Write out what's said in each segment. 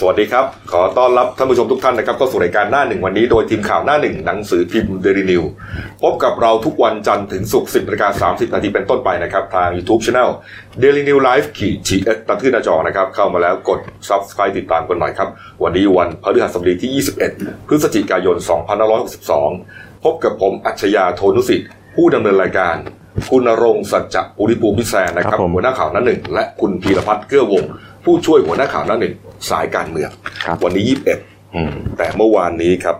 สวัสดีครับ ขอต้อนรับท่านผู้ชมทุกท่านนะครับเข้าสู่รายการหน้าหนึ่งวันนี้โดยทีมข่าวหน้าหนึ่งหนังสือพิมพ์เดลินิวพบกับเราทุกวันจันทร์ถึงศุกร์10นาฬิกา30นาทีเป็นต้นไปนะครับ ทาง YouTube Channel Daily New Life ขีดชีเอสตามที่หน้าจอนะครับ เข้ามาแล้วกด Subscribe ติดตามกันหน่อยครับ วันนี้วันพฤหัสบดีที่ 21 พฤศจิกายน 2562 พบกับผมอัจฉริยะโทนุสิทธิ์ผู้ดำเนินรายการคุณณรงค์สัจจะปุริภูมิพิแซนนะครับครับผมหัวหน้าข่าวหน้าหนึ่งและคุณพีรพัฒน์เกื้อวงศ์ผู้ช่วยหัวหน้าข่าวหน้าหนึ่ง สายการเมืองครับวันนี้ 21อืมแต่เมื่อวานนี้ครับ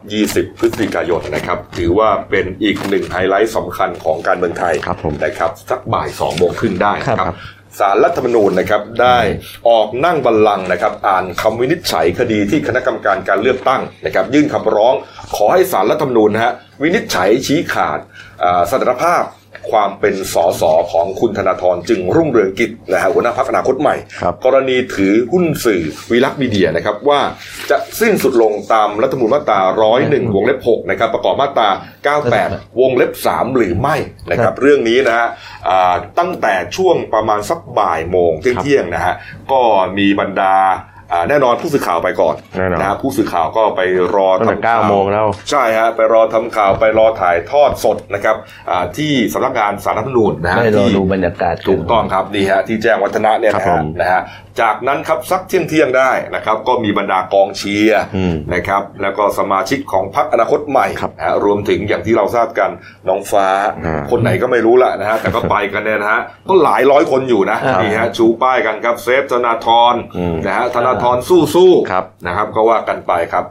20 พฤศจิกายนนะครับ ถือว่าเป็นอีกหนึ่งไฮไลท์สำคัญของการเมืองไทยครับผมนะครับ สักบ่าย2โมงครึ่งได้นะคครัรับบสารรัฐธรรมนูญนะครับได้ออกนั่งบัลลังก์นะครับ อ่านคำวินิจฉัยคดีที่คณะกรรมการการเลือกตั้งนะครับ ยื่นคำร้องขอให้สารรัฐธรรมนูญนะฮะวินิจฉัยชี้ขาดอ่าสถานภาพ ความเป็นสสของคุณธนาธรจึงรุ่งเรืองกิจนะฮะหัวหน้าพักอนาคตใหม่ครับกรณีถือหุ้นสื่อวีลักษณ์มีเดียนะครับว่าจะสิ้นสุดลงตามรัฐธรรมนูญมาตรา 101 วงเล็บ 6 นะครับ ประกอบมาตรา 98 วงเล็บ 3 หรือไม่นะครับ เรื่องนี้นะฮะอ่าตั้งแต่ช่วงประมาณสักบ่ายโมงเที่ยงๆนะฮะก็มีบรรดาอ่า แน่นอนผู้สื่อข่าวไปก่อนแน่นอน นะฮะผู้สื่อข่าวก็ไปรอตั้งแต่ทำข่เก้าวโมงแล้ว ใช่ฮะไปรอทำข่าวไปรอถ่ายทอดสดนะครับอ่าที่สำนักงานสารรัฐธรรมนูญนะฮะได้รอที่ ดูบรรยากาศถูกต้องครับนี่ฮะที่แจ้งวัฒนะเนี่ยครับนะผฮะมนะฮะ จากนั้นครับสักเที่ยงเที่ยงๆได้นะครับก็มีบรรดากองเชียร์อืมนะครับแล้วก็สมาชิกของพรรคอนาคตใหม่ครับนะฮะรวมถึงอย่างที่เราทราบกันน้องฟ้าอ่าคนไหนก็ไม่รู้ละนะฮะแต่ก็ไปกันเนี่ยนะฮะก็หลายร้อยคนอยู่นะครับนี่ฮะชูป้ายกันครับเซฟธนาธรอืมนะฮะธนาธรสู้สู้ๆครับนะครับก็ว่ากันไปครับ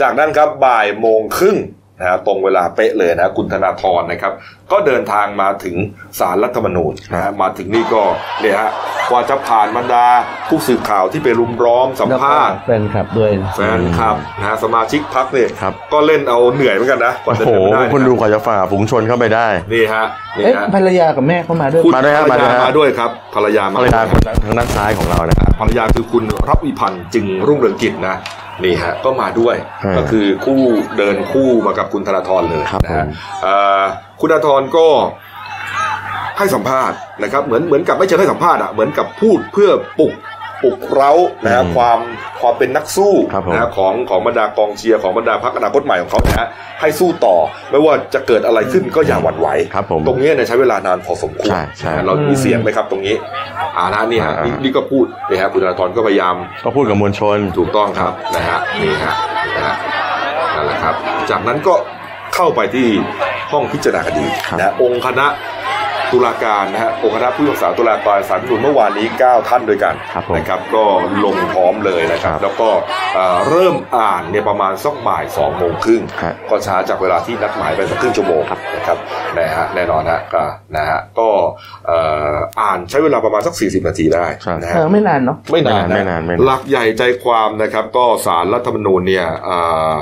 จากนั้นครับบ่ายโมงครึ่ง นะฮะตรงเวลาเป๊ะเลยนะคุณธนาธรนะครับ ก็เดินทางมาถึงศาลรัฐธรรมนูญนะฮะมาถึงนี่ก็เนี่ยฮะกว่าจะผ่านบรรดาผู้สื่อข่าวที่ไปรุมร้อมสัมภาษณ์แฟนคลับด้วยนะแฟนคลับนะฮะสมาชิกพักเนี่ยครับก็เล่นเอาเหนื่อยเหมือนกันนะกว่าโอ้จะโหเดินมาได้นะคุณดูกว่าจะฝ่าฝูงชนเข้าไปได้นี่ฮะนี่เอ๊ะฮะภรรยากับแม่เข้ามาด้วยคุณมาด้วยฮะภรรมาด้วยยาฮะมาด้วยครับภรรยามาภรรยาคนทางด้านซ้ายของเรานะครับภรรยาคือคุณรับวิพันธ์จึงรุ่งเรืองกิจนะ นี่ฮะก็มาด้วยอืมก็คือคู่เดินคู่มากับคุณธนาธรเลยครับนะฮะผมเอ่อคุณธนาธรก็ให้สัมภาษณ์นะครับเหมือนเหมือนกับไม่ใช่ให้สัมภาษณ์อะเหมือนกับพูดเพื่อปลุก ปลุกเร้านะฮะความความเป็นนักสู้ครับผมนะฮะของของบรรดากองเชียร์ของบรรดาพรรคอนาคตใหม่ของเขานะฮะให้สู้ต่อไม่ว่าจะเกิดอะไรขึ้นก็อย่าหวั่นไหวครับผมตรงนี้เนี่ยใช้เวลานานพอสมควรใช่ใช่นะฮะเรามีเสียงไหมครับตรงนี้อ่านะนี่ฮะอ่านี่นี่นี่ก็พูดนี่ฮะคุณธนาธรก็พยายามก็พูดกับมวลชนถูกต้องครับนะฮะนี่ฮะนะฮะนั่นแหละครับ จากนั้นก็เข้าไปที่ห้องพิจารณาคดีครับนะฮะองค์คณะ ตุลาการนะฮะองค์คณะผู้พิพากษาตุลาการศาลรัฐธรรมนูญเมื่อวานนี้ 9 ท่านด้วยกันครับผมนะครับก็ลงพร้อมเลยนะครับ ครับแล้วก็เอ่อเริ่มอ่านเนี่ยประมาณสักบ่ายสองโมงครึ่งครับ ก็ช้าจากเวลาที่นัดหมายไปสักครึ่งชั่วโมงนะครับนะฮะแน่นอนฮะก็นะฮะก็เอ่ออ่านใช้เวลาประมาณสัก 40 นาทีได้ใช่นะเอฮะอไม่นานเนาะ ไม่นานไม่นานไม่นาน หลักใหญ่ใจความนะครับ ก็สารรัฐธรรมนูญเนี่ยอ่า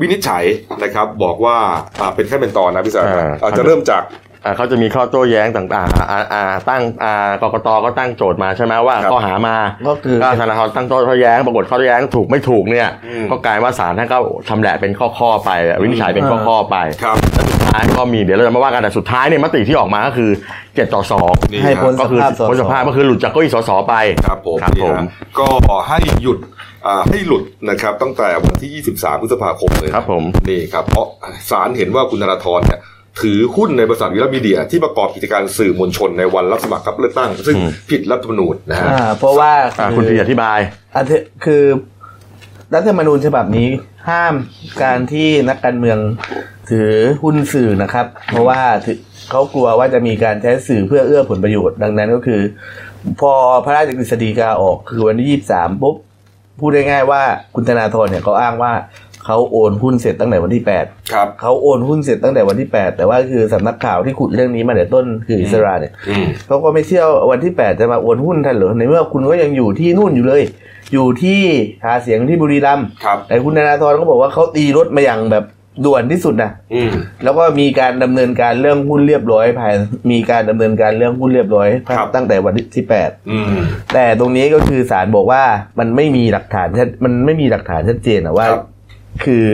วินิจฉัยนะครับ บอกว่าอ่าเป็นแค่เป็นตอนนะพี่สารอ่า อาจจะเริ่มจากอ่า เขาจะมีข้อโต้แย้งต่างๆอ่าอ่าตั้งอ่ากกตก็ตั้งโจทย์มาใช่ไหมว่าครับข้อหามาก็คือก็ธนาธรตั้งโต้แย้งปรากฏข้อโต้แย้งถูกไม่ถูกเนี่ยอืมก็กลายว่าศาลท่านก็ทำแหละเป็นข้อๆไปวินิจฉัยเป็นข้อๆไปครับแล้วสุดท้ายก็มีเดี๋ยวเราจะมาว่ากันแต่สุดท้ายเนี่ยมติที่ออกมาก็คือ7ต่อ2นี่ให้ฮะพ้นก็คือสภาพสสพ้นสภาพก็คือหลุดจากเก้าอี้สสไปครับผมครับนี่ผมฮะก็ให้หยุดอ่าให้หลุดนะครับตั้งแต่วันที่ 23 พฤษภาคมเลยครับผมนี่ครับเพราะศาลเห็นว่าคุณธนาธรเนี่ย ถือหุ้นในบริษัทวิลมีเดีย ที่ประกอบกิจการสื่อมวลชนในวันรับสมัครรับเลือกตั้ง ซึ่งอืมผิดรัฐธรรมนูญนะฮะอ่าเพราะว่าอ่าคุณพีอธิบายอาทิคือรัฐธรรมนูญฉบับนี้ห้ามการที่นักการเมืองถือหุ้นสื่อนะครับ เพราะว่าถือเขากลัวว่าจะมีการใช้สื่อเพื่อเอื้อผลประโยชน์ ดังนั้นก็คือ พอพระราชกฤษฎีกาออกคือวันที่ยี่สามปุ๊บพูดง่ายๆว่าคุณธนาธรเนี่ยเขาอ้างว่า เขาโอนหุ้นเสร็จตั้งแต่วันที่แปดครับเขาโอนหุ้นเสร็จตั้งแต่วันที่แปดแต่ว่าคือสำนักข่าวที่ขุดเรื่องนี้มาแต่ต้นคืออิสราเนี่ยอืมเขาก็ไม่เชื่อว่าวันที่แปดจะมาโอนหุ้นท่านเหรอในเมื่อคุณก็ยังอยู่ที่นู่นอยู่เลย อยู่ที่หาเสียงที่บุรีรัมย์ครับแต่คุณธนาธรก็บอกว่าเขาตีรถมาอย่างแบบด่วนที่สุดนะอืมแล้วก็มีการดำเนินการเรื่องหุ้นเรียบร้อยภายมีการดำเนินการเรื่องหุ้นเรียบร้อยครับตั้งแต่วันที่แปดอืมแต่ตรงนี้ก็คือศาลบอกว่ามันไม่มีหลักฐานชัดมันไม่มีหลักฐานชัดเจนอะว่า ครับคือ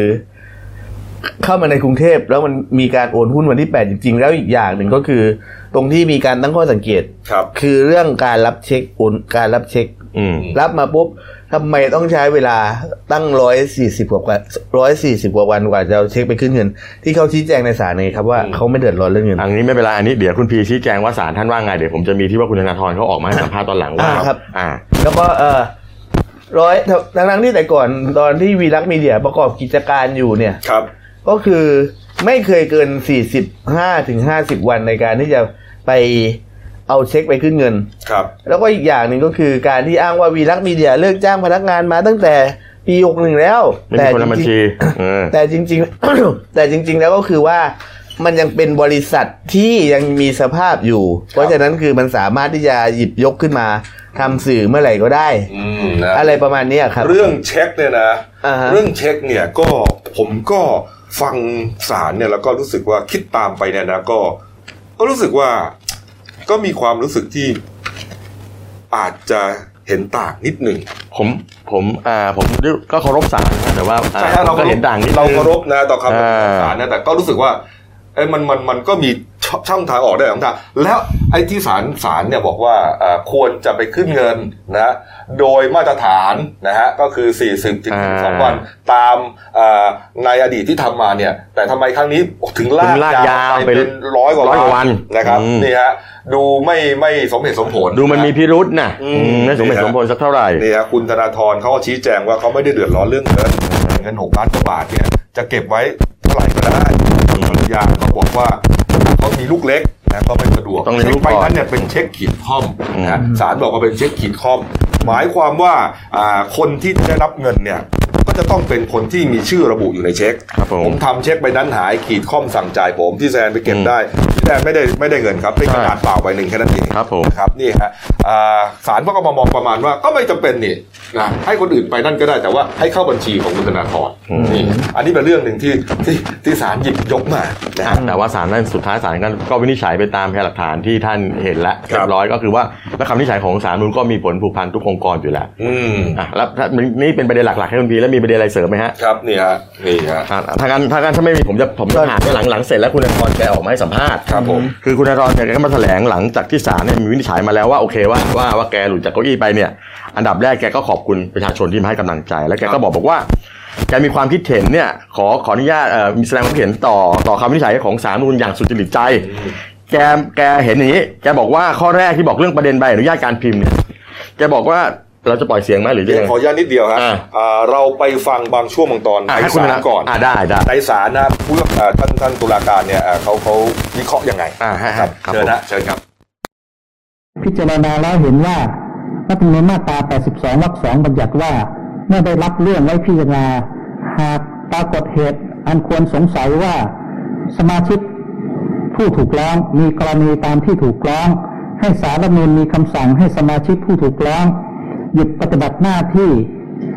เข้ามาในกรุงเทพแล้วมันมีการโอนหุ้นวันที่แปดจริง ๆ แล้วอีกอย่างหนึ่งก็คือ ตรงที่มีการตั้งข้อสังเกตครับ คือเรื่องการรับเช็คโอนการรับเช็คอืมรับมาปุ๊บทำไมต้องใช้เวลาตั้งร้อยสี่สิบกว่าร้อยสี่สิบกว่าวันกว่าจะเอาเช็คไปขึ้นเงิน ที่เขาชี้แจงในศาลเลยครับว่าอืมเขาไม่เดือดร้อนเรื่องเงินอันนี้ไม่เป็นไรอันนี้เดี๋ยวคุณพีชี้แจงว่าศาลท่านว่าไงเดี๋ยวผมจะมีที่ว่าคุณธนาธรเขาออกมาให้สัมภาษณ์ตอนหลังว่าอ่าครับอ่า แล้วก็เออ ร้อยทั้งทั้งๆที่แต่ก่อนตอนที่วีลักษณ์มีเดียประกอบกิจการอยู่เนี่ยครับ ก็คือไม่เคยเกินสี่สิบห้าถึงห้าสิบวันในการที่จะไปเอาเช็คไปขึ้นเงินครับ แล้วก็อีกอย่างหนึ่งก็คือการที่อ้างว่าวีลักษณ์มีเดียเลิกจ้างพนักงานมาตั้งแต่ปีหกหนึ่งแล้วไม่มีคนละบัญชีเออแต่จริง ๆ แต่จริง ๆ แล้วก็คือว่ามันยังเป็นบริษัทที่ยังมีสภาพอยู่ เพราะฉะนั้นคือมันสามารถที่จะหยิบยกขึ้นมา ทำสื่อเมื่อไหร่ก็ได้ อืมนะอะไรประมาณเนี้ยครับ เรื่องเช็คเนี่ยนะ อ่าฮะ เรื่องเช็คเนี่ยก็ผมก็ฟังสารเนี่ยแล้วก็รู้สึกว่าคิดตามไปเนี่ยนะก็ ก็รู้สึกว่า ก็มีความรู้สึกที่อาจจะเห็นต่างนิดหนึ่งผมผมอ่าผมก็เคารพศาลนะแต่ว่าอ่าใช่ฮะผมก็เห็นต่างนิดนึง เราเคารพนะต่อคำตัดสินอ่าศาลนะแต่ก็รู้สึกว่าเอ้ยมันมันมันก็มี ช่องช่องทางออกได้สองทางแล้วไอ้ที่ศาลศาลเนี่ยบอกว่าอ่าควรจะไปขึ้นเงินนะโดยมาตรฐานนะฮะก็คือ 40ถึง2วันตามอ่าในอดีตที่ทำมาเนี่ย แต่ทำไมครั้งนี้ถึงลาถึงลากกยาวไปไปเป็นร้อยกว่าร้อยกว่าวัวันนนะครับอืมนี่ฮะดูไม่ไม่สมเหตุสมผล ดูมันมีะพิรุษนะอืมอืมไม่สมเหตุสมผลสักเท่าไหร่นี่ฮะคุณธนาธรเขาก็ชี้แจงว่าเขาไม่ได้เดือดร้อนเรื่องเงินเงินหกล้านกว่าบาทเนี่ยจะเก็บไว้เท่าไหร่ก็ได้ภรรยาเขาบอกว่าเขา มีลูกเล็ก นะก็ไม่สะดวกต้องเลี้ยงเช็ลูคกใบก่อนนั้นเนี่ยเป็นเช็คขีดค่อมอืมนะศาลบอกว่าเป็นเช็คขีดค่อม หมายความว่าอ่าคนที่ได้รับเงินเนี่ยก็จะต้องเป็นคนที่มีชื่อระบุอยู่ในเช็ค ครับผม ผมทำเช็คใบนั้นหายขีดค่อมสั่งจ่ายผมที่แซนไปเก็บอืมได้ที่แซนไม่ได้ไม่ได้เงินครับเป็นกระดาษเปล่าใบหนึ่งแค่นั้นเองครับผม นะครับนี่ฮะอ่าศาลก็มามองประมาณว่าก็ไม่จำเป็นนี่นะให้คนอื่นไปนั่นก็ได้แต่ว่าให้เข้าบัญชีของคุณธนาธรอืมนี่อันนี้เป็นเรื่องหนึ่งที่ที่ที่ศาลหยิบยกมานะอะแต่ว่าศาลนั้นสุดท้ายศาลก็ก็วินิจฉัยไปตามพยานหลักฐานที่ท่านเห็นแล้วครับเรียบร้อยก็คือว่าแล้วคำวินิจฉัยของศาลนูนก็มีผลผูกพันทุกองค์กรอยู่แล้วอืมอะแล้วถ้านี่เป็นประเด็นหลักๆให้คุณพีแล้วมีประเด็นอะไรเสริมไหมฮะครับนี่ฮะนี่ฮะอะถ้ากันถ้ากันถ้าไม่มีผมจะผมจะถามหลังหลังเสร็จแล้วคุณธนาธรแกออกมาให้สัมภาษณ์ครับผมคือคุณธนาธรแกก็มาแถลงหลังจากที่ศาลเนี่ยมีวินิจฉัยมาแล้วว่าโอเคว่าว่าว่าแกหลุดจากเก้าอี้ไปเนี่ย อันดับแรกแกก็ขอบคุณประชาชนที่มาให้กำลังใจแล้วแกก็บอกบอกว่าแกมีความคิดเห็นเนี่ยขอขออนุญาตเอ่อมีแสดงความคิดเห็นต่อต่อคำวินิจฉัยของศาลนูนอย่างสุจริตใจ แกแกเห็นอย่างนี้แกบอกว่าข้อแรกที่บอกเรื่องประเด็นใบอนุญาตการพิมพ์เนี่ยแกบอกว่าเราจะปล่อยเสียงไหมหรือจะเดี๋ยยัวงขอไงอนุญาตนิดเดียวฮะอ่าอ่าเราไปฟังบางช่วงบางตอนอะในให้คุณศาธลนาก่อนอ่าได้ได้ในศาลนะผู้อ่าท่านท่านตุลาการเนี่ยอ่าเขาเขาวิเคราะห์ยังไงอ่าให้ครับครับเชิญนะเชิญครับ พิจารณาแล้วเห็นว่ารัฐธรรมนูญมาตรา 82 วรรคสองบัญญัติว่าเมื่อได้รับเรื่องไว้พิจารณาหากปรากฏเหตุอันควรสงสัยว่าสมาชิก ผู้ถูกร้อง มีกรณีตามที่ถูกร้อง ให้สารรัฐมนูญมีคำสั่งให้สมาชิกผู้ถูกร้อง หยุดปฏิบัติหน้าที่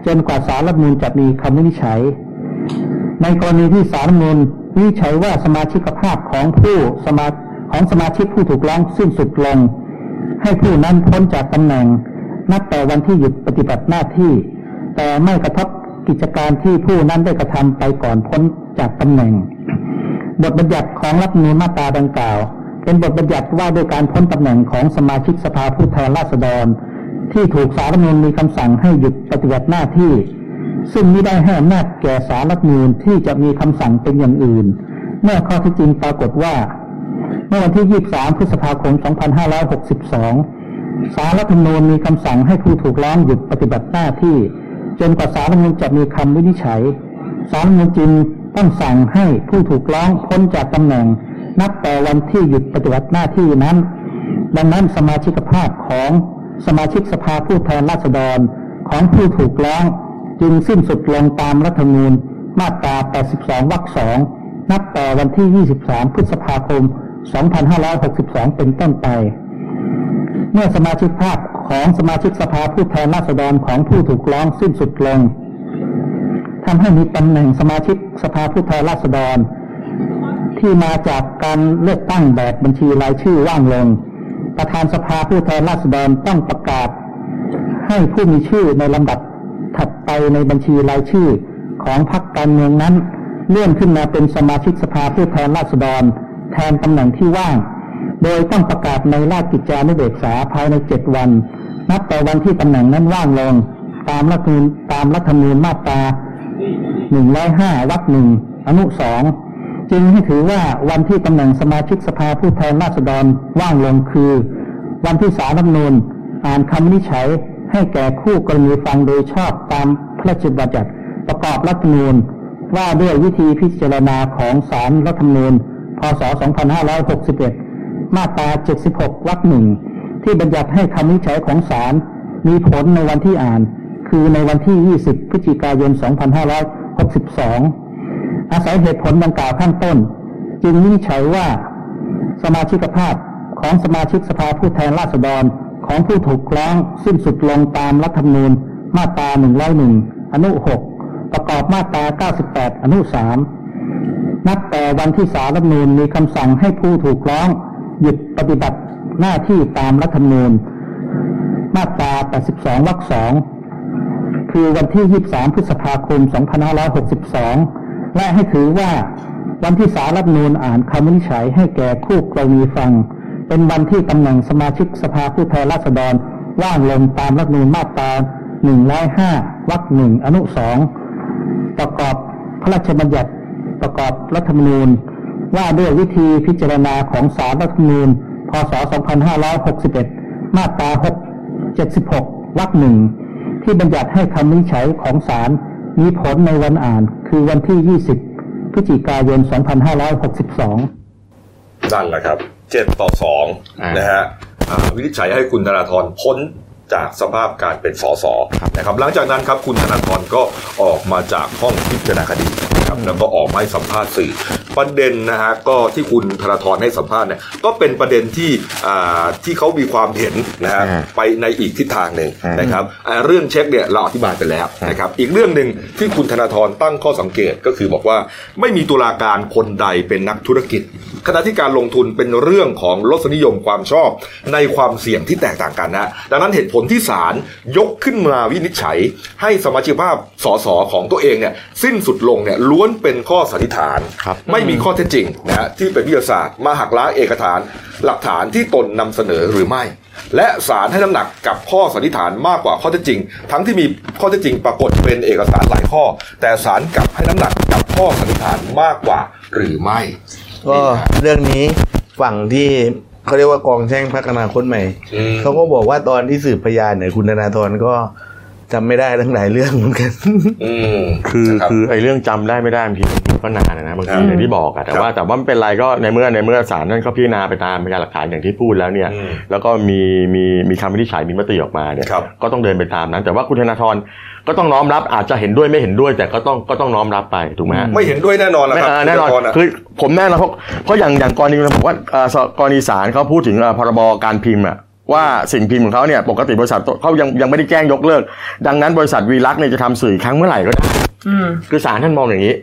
จนกว่าสารรัฐมนูญจะมีคำวินิจฉัย ในกรณีที่สารรัฐมนูญวินิจฉัยว่าสมาชิกภาพของผู้สมาของสมาชิกผู้ถูกร้องสิ้นสุดลง ให้ผู้นั้นพ้นจากตำแหน่ง นับแต่วันที่หยุดปฏิบัติหน้าที่ แต่ไม่กระทบกิจการที่ผู้นั้นได้กระทำไปก่อนพ้นจากตำแหน่ง บทบัญญัติของรัฐมนูญมาตราดังกล่าว เป็นบทบัญญัติว่าด้วยการพ้นตำแหน่งของสมาชิกสภาผู้แทนราษฎร ที่ถูกสารรัฐมนูญมีคำสั่งให้หยุดปฏิบัติหน้าที่ ซึ่งไม่ได้ให้อำนาจแก่สารรัฐมนูญที่จะมีคำสั่งเป็นอย่างอื่น เมื่อข้อที่จริงปรากฏว่าเมื่อวันที่ 23 พฤษภาคม 2562 สารรัฐธรรมนูญมีคำสั่งให้ผู้ถูกร้องหยุดปฏิบัติหน้าที่ จนกว่าสารรัฐธรรมนูญจะมีคำวินิจฉัย สารรัฐธรรมนูญจึง ต้องสั่งให้ผู้ถูกร้องพ้นจากตำแหน่ง นับแต่วันที่หยุดปฏิบัติหน้าที่นั้น ดังนั้นสมาชิกภาพของสมาชิกสภาผู้แทนราษฎรของผู้ถูกร้องจึงสิ้นสุดลงตามรัฐธรรมนูญมาตรา 82 วรรคสองนับแต่วันที่ 23 พฤษภาคม 2562 เป็นต้นไป เมื่อสมาชิกภาพของสมาชิกสภาผู้แทนราษฎรของผู้ถูกร้องสิ้นสุดลงำให้มีตำแหน่งสมาชิกสภาผู้แทนราษฎร ที่มาจากการเลือกตั้งแบบบัญชีรายชื่อว่างลง ประธานสภาผู้แทนราษฎรต้องประกาศ ให้ผู้มีชื่อในลำดับถัดไปในบัญชีรายชื่อของพรรคการเมืองนั้นเลื่อนขึ้นมาเป็นสมาชิกสภาผู้แทนราษฎร แทนตำแหน่งที่ว่าง โดยต้องประกาศในราชกิจจานุเบกษาภายใน7วัน นับแต่วันที่ตำแหน่งนั้นว่างลง ตามรัฐธรรมนูญตามรัฐธรรมนูญมาตรา 105วรรคหนึ่งอนุสองจึงให้ถือว่าวันที่ตำแหน่งสมาชิกสภาผู้แทนราษฎรว่างลงคือ วันที่สารรัฐนูญอ่านคำวินิจฉัยให้แก่คู่กรณีฟังโดยชอบตามพระราชบัญญัติประกอบรัฐธรรมนูญว่าด้วยวิธีพิจารณาของศาลรัฐธรรมนูญพศ 2561 มาตรา 76 วรรคหนึ่งที่บัญญัติให้คำวินิจฉัยของศาลมีผลในวันที่อ่าน คือในวันที่ 20 พฤศจิกายน 2562อาศัยเหตุผลดังกล่าวข้างต้น จึงวินิจฉัยว่า สมาชิกภาพของสมาชิกสภาผู้แทนราษฎรของผู้ถูกร้องสิ้นสุดลงตามรัฐธรรมนูญ มาตรา101อนุ6ประกอบมาตรา98อนุ3นับแต่วันที่สารรัฐธรรมนูญมีคำสั่งให้ผู้ถูกร้อง หยุดปฏิบัติหน้าที่ตามรัฐธรรมนูญ มาตรา82วรรค2 คือวันที่ 23 พฤษภาคม 2562 และให้ถือว่าวันที่สารรัฐมนูญอ่านคำวินิจฉัยให้แก่คู่กรณีฟัง เป็นวันที่ตำแหน่งสมาชิกสภาผู้แทนราษฎรว่างลงตามรัฐมนูญมาตรา 105 วรรคหนึ่งอนุสองประกอบพระราชบัญญัติประกอบรัฐธรรมนูญ ว่าด้วยวิธีพิจารณาของสารรัฐธรรมนูญ พศ 2561 มาตรา 6 76 วรรคหนึ่ง ที่บัญญัติให้คำวินิจฉัยของศาลมีผลในวันอ่าน คือวันที่ 20 พฤศจิกายน 2562 นั่นแหละครับเจ็ดต่อสองอ่านนะฮะอ่าวินิจฉัยให้คุณธนาธรพ้นจากสภาพการเป็นสสนะครับ หลังจากนั้นครับคุณธนาธรก็ออกมาจากห้องพิจารณาคดี นะครับแล้วก็ออกมาให้สัมภาษณ์สื่อ ประเด็นนะฮะก็ที่คุณธนาธรให้สัมภาษณ์เนี่ยก็เป็นประเด็นที่อ่าที่เขามีความเห็นนะฮะอ่าไปในอีกทิศทางหนึ่งอ่านนะครับอ่าเรื่องเช็คเนี่ยเราอธิบายไปแล้วนะครับอีกเรื่องหนึ่งที่คุณธนาธรตั้งข้อสังเกตก็คือบอกว่าไม่มีตุลาการคนใดเป็นนักธุรกิจขณะที่การลงทุนเป็นเรื่องของรสนิยมความชอบในความเสี่ยงที่แตกต่างกันนะ ดังนั้นเหตุผลที่ศาลยกขึ้นมาวินิจฉัย ให้สมาชิกภาพสสของตัวเองเนี่ยสิ้นสุดลงเนี่ยล้วนเป็นข้อสันนิษฐานครับไม่มีข้อเท็จจริงนะฮะที่เป็นวิทยาศาสตร์มาหักล้างเอกฐาน หลักฐานที่ตนนำเสนอหรือไม่ และศาลให้น้ำหนักกับข้อสันนิษฐานมากกว่าข้อเท็จจริง ทั้งที่มีข้อเท็จจริงปรากฏเป็นเอกสารหลายข้อ แต่ศาลกลับให้น้ำหนักกับข้อสันนิษฐานมากกว่าหรือไม่ก็เรื่องนี้ฝั่งที่เขาเรียกว่ากองแช่งพักอนาคตใหม่อืมเขาก็บอกว่าตอนที่สืบพยานเนี่ยคุณธนาธรก็ จำไม่ได้ทั้งหลายเรื่องเหมือนกัน อืม คือรับ คือไอ้เรื่องจำได้ไม่ได้บางทีมันก็นานนะบางทีครับอย่างที่บอกอะแต่ครับว่าแต่ว่าไม่เป็นไรก็ในเมื่อในเมื่อศาลนั่นก็พิจารณาไปตามพยานหลักฐานอย่างที่พูดแล้วเนี่ย อืม แล้วก็มีมีมีคำวินิจฉัยมีมติออกมาเนี่ยครับ ก็ต้องเดินไปตามนั้น แต่ว่าคุณธนาธรก็ต้องน้อมรับอาจจะเห็นด้วยไม่เห็นด้วย แต่ก็ต้องก็ต้องน้อมรับไปถูกไหมฮะ ไม่เห็นด้วยแน่นอนแล้วไม่ครับเออแน่นอนคุณธาธระ คือผมแน่นอนเพราะเพราะอย่างอย่างกรณีเราบอกว่าเอ่อกรณีศาลเขาพูดถึงเอ่อพรบการพิมพ์อะ ว่าสิ่งพิมพ์ของเขาเนี่ยปกติบริษัทเขายังยังไม่ได้แจ้งยกเลิก ดังนั้นบริษัทวีลักษณ์เนี่ยจะทำสื่ออีกครั้งเมื่อไหร่ก็ได้คือศาลท่านมองอย่างนี้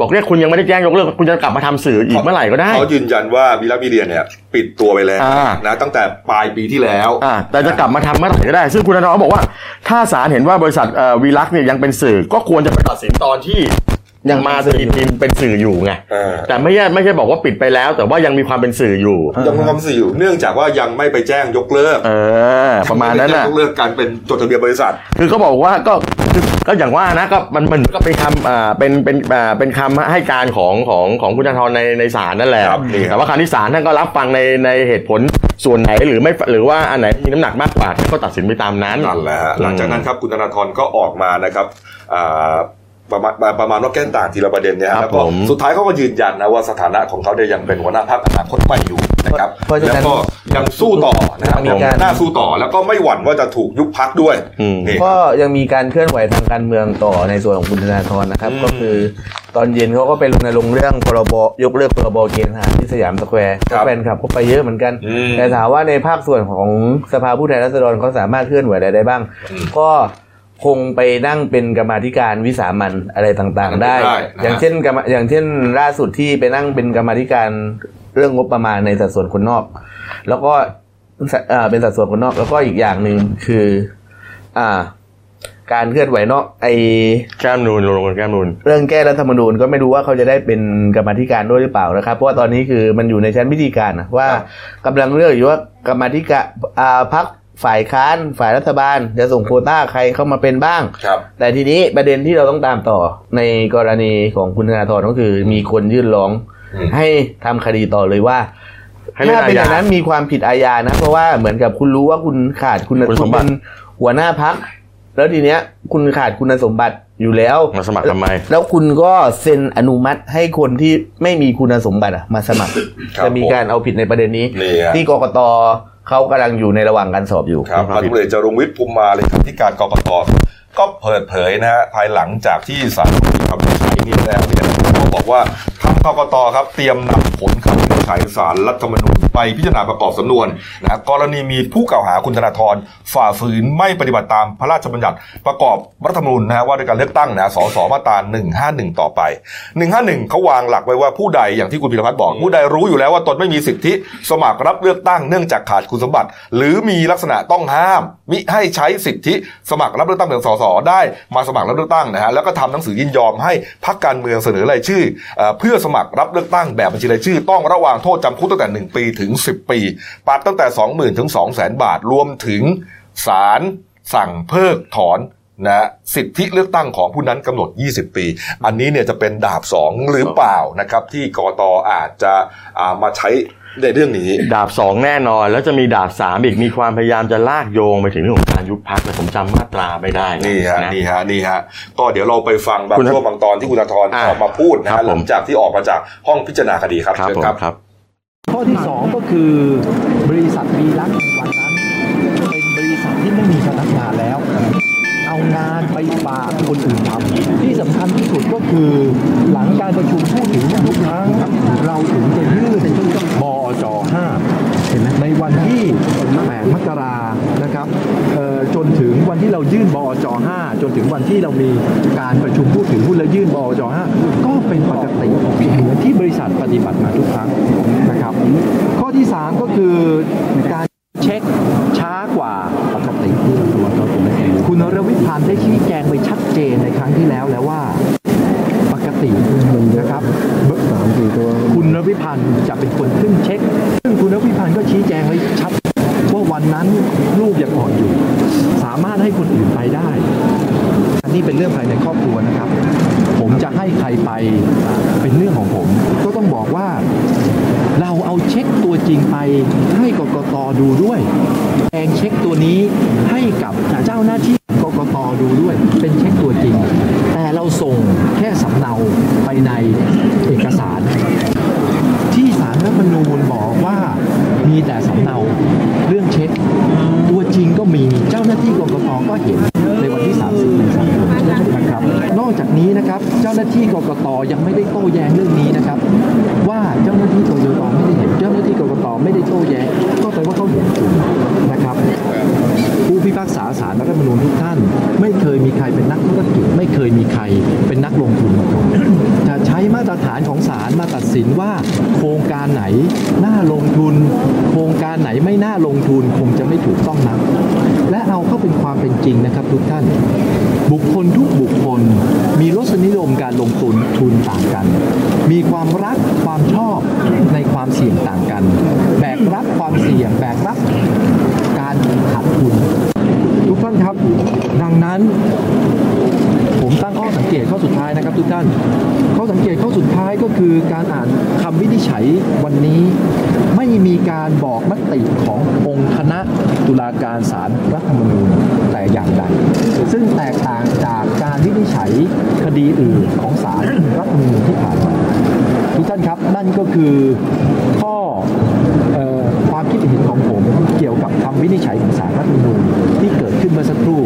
บอกเนี่ยคุณยังไม่ได้แจ้งยกเลิกคุณจะกลับมาทำสื่ออีกเมื่อไหร่ก็ได้เขายืนยันว่าวิลามีเดียเนี่ยปิดตัวไปแล้วอ่านะตั้งแต่ปลายปีที่แล้วอ่าแต่จะกลับมาทำเมื่อไหร่ก็ได้ ซึ่งคุณธนาธรบอกว่า ถ้าศาลเห็นว่าบริษัทเอ่อวีลักษณ์เนี่ยยังเป็นสื่อก็ควรจะไปตัดสินตอนที่ ยังมาตีพิมพ์เป็นสื่ออยู่ไงอ่า แต่ไม่ใช่ไม่ใช่บอกว่าปิดไปแล้ว แต่ว่ายังมีความเป็นสื่ออยู่ ยังมีความสื่ออยู่เนื่องจากว่ายังไม่ไปแจ้งยกเลิกเออ ประมาณนั้นยังไแจ้น่ะงยกเลิกการเป็นจดทะเบียนบริษัท คือเขาบอกว่าก็คือก็อย่างว่านะก็มันมันก็เป็นคำอ่าเป็นเป็นอ่าเป็นคำให้การของของของคุณธนาธรในในศาลนั่นแหละครับนี่ครับ แต่ว่าคำที่ศาลท่านก็รับฟังในในเหตุผลส่วนไหนหรือไม่หรือว่าอันไหนมีน้ำหนักมากกว่าก็ตัดสินไปตามนั้น นั่นแหละฮะหลังจากนั้นครับคุณธนาธรก็ออกมานะครับอ่า ประมาณประมาณว่าแก้ต่างทีละประเด็นเนี่ยครับแล้วก็ผมสุดท้ายเขาก็ยืนยันนะว่าสถานะของเขาเนี่ยยังเป็นหัวหน้าพรรคอนาคตใหม่อยู่นะครับเพราะฉะนั้นแล้วก็ยังสู้ต่อนะครับมีการหน้าสู้ต่อแล้วก็ไม่หวั่นว่าจะถูกยุบพักด้วยอืมนี่ก็ยังมีการเคลื่อนไหวทางการเมืองต่อในส่วนของคุณธนาธรนะครับอืมก็คือตอนเย็นเขาก็ไปรณรงค์เรื่องพรบยกเลิกพรบเกณฑ์ทหารที่สยามสแควร์ครับแฟนคลับก็ไปเยอะเหมือนกันอืมแต่ถามว่าในภาคส่วนของสภาผู้แทนราษฎรเขาสามารถเคลื่อนไหวอะไรได้บ้างอืมก็ คงไปนั่งเป็นกรรมาธิการวิสามัญอะไรต่างๆ ได้ได้นะฮะอย่างเช่นกรรมอย่างเช่นล่าสุดที่ไปนั่งเป็นกรรมาธิการเรื่องงบประมาณในสัดส่วนคนนอก แล้วก็เอ่อเป็นสัดส่วนคนนอก แล้วก็อีกอย่างหนึ่งคือ อ่า การเคลื่อนไหวนอกไอแก้มนูนลงกันแก้มนูนเรื่องแก้รัฐธรรมนูญก็ไม่รู้ว่าเขาจะได้เป็นกรรมาธิการด้วยหรือเปล่านะครับ เพราะว่าตอนนี้คือมันอยู่ในชั้นพิธีการนะว่าครับกำลังเลือกอยู่ว่ากรรมาธิการอ่าพัก ฝ่ายค้านฝ่ายรัฐบาล จะส่งโควต้าใครเข้ามาเป็นบ้าง ครับ แต่ทีนี้ประเด็นที่เราต้องตามต่อในกรณีของคุณธนาธรก็คือมีคนยื่นร้องอืม ให้ทำคดีต่อเลยว่า ให้เล่นถ้าเป็นอาอญาย่างนั้นมีความผิดอาญานะ เพราะว่าเหมือนกับคุณรู้ว่าคุณขาดคุณคุณสมบัติเป็นหัวหน้าพัก แล้วทีเนี้ย คุณขาดคุณสมบัติอยู่แล้ว มาสมัครทำไม แล้วคุณก็เซ็นอนุมัติให้คนที่ไม่มีคุณสมบัติอะมาสมัคร ครับจะมีการเอาผิดในประเด็นนี้ นี่ฮะ ที่กกต เขากำลังอยู่ในระหว่างการสอบอยู่ครับครัพับนตำรวจเอกจรุงวิทย์ภูมิมาเลยครับที่การกกตก็เปิดเผยนะฮะภายหลังจากที่ศาลมีคำวินิจฉัยนี้แล้วเนี่ยก็บอกว่าทางกกตครับเตรียมนำผลคำ ชัยศาลรัฐธรรมนูญไปพิจารณาประกอบสำนวนนะกรณีมีผู้กล่าวหาคุณธนาธรฝ่าฝืนไม่ปฏิบัติตามพระราชบัญญัติประกอบรัฐธรรมนูญนะฮะว่าด้วยการเลือกตั้งนะสสมาตรา151 ต่อไป 151เขาวางหลักไว้ว่าผู้ใดอย่างที่คุณพิรพัฒน์บอก ผู้ใดรู้อยู่แล้วว่าตนไม่มีสิทธิสมัครรับเลือกตั้งเนื่องจากขาดคุณสมบัติ หรือมีลักษณะต้องห้าม มิให้ใช้สิทธิสมัครรับเลือกตั้งเป็นสสได้มาสมัครรับเลือกตั้งนะฮะแล้วก็ทำหนังสือยินยอมให้พรรคการเมืองเสนอรายชื่อ เพื่อสมัครรับเลือกตั้งแบบบัญชีรายชื่อต้องระว่างโทษจำคุกตั้งแต่ 1 ปีถึง 10 ปี ปรับตั้งแต่ 20,000ถึง200,000 บาท รวมถึงศาลสั่งเพิกถอนนะสิทธิเลือกตั้งของผู้นั้นกำหนด 20 ปี อันนี้เนี่ยจะเป็นดาบสองหรือเปล่านะครับ ที่กกตอาจจะอ่ามาใช้ในเรื่องนี้ ดาบสองแน่นอน แล้วจะมีดาบสามอีกมีความพยายามจะลากโยงไปถึงเรื่องของการยุบพักแต่ผมจำมาตราไม่ได้ นี่ฮะนะนี่ฮะนี่ฮะก็เดี๋ยวเราไปฟังบางคุณช่วงบางตอนที่คุณธนาธรอ่าออกมาพูดนะครัฮะบหผลัมงจากที่ออกมาจากห้องพิจารณาคดีครับครับเชิญผมครับครับ ข้อที่สองก็คือบริษัทวีรักในวันนั้น เป็นบริษัทที่ไม่มีพนักงานแล้ว เอางานไปฝากคนอื่นทำที่สำคัญที่สุดก็คือหลังการประชุมผู้ถือทุกครั้ง เราถึงจะยื่นบอจ5เห็นไหมใน วันที่8มกรานะครับเอ่อจนถึงวันที่เรายื่นบอจ5จนถึงวันที่เรามีการประชุมพูดถึงหุ้นแล้วยื่นบอจ5ก็เป็นปกติเหมือนที่บริษัทปฏิบัติมาทุกครั้งนะครับ ข้อที่ 3 ก็คือการเช็คช้ากว่าปกติคุณรวิพันธ์ได้ชี้แจงไปชัดเจนในครั้งที่แล้วแล้วว่าปกตินะครับสามสี่ตัวคุณรวิพันธ์จะเป็นคนขึ้นเช็ค ซึ่งคุณวิพันธ์ก็ชี้แจงไว้ชัดว่าวันนั้นลูกยังอ่อนอยู่ สามารถให้คนอื่นไปได้ อันนี้เป็นเรื่องภายในครอบครัวนะครับ ผมจะให้ใครไปเป็นเรื่องของผม ก็ต้องบอกว่าเราเอาเช็คตัวจริงไปให้กกตดูด้วยแองเช็คตัวนี้ให้กับเจ้าหน้าที่กกตดูด้วย เป็นเช็คตัวจริง แต่เราส่งแค่สำเนาไปใน ทุกท่าน บุคคลทุกบุคคล มีรสนิยมการลงทุนทุนต่างกัน มีความรักความชอบในความเสี่ยงต่างกัน แบกรับความเสี่ยงแบกรับการขาดทุน ทุกท่านครับ ดังนั้น ผมตั้งข้อสังเกตข้อสุดท้ายนะครับทุกท่าน ข้อสังเกตข้อสุดท้ายก็คือการอ่านคำวินิจฉัยวันนี้ไม่มีการบอกมติขององค์คณะตุลาการศาลรัฐธรรมนูญแต่อย่างใด ซึ่งแตกต่างจากการวินิจฉัยคดีอื่นของศาลรัฐธรรมนูญที่ผ่านมาทุกท่านครับนั่นก็คือข้อความคิดเห็นของผมเกี่ยวกับคำวินิจฉัยของศาลรัฐธรรมนูญที่เกิดขึ้นเมื่อสักครู่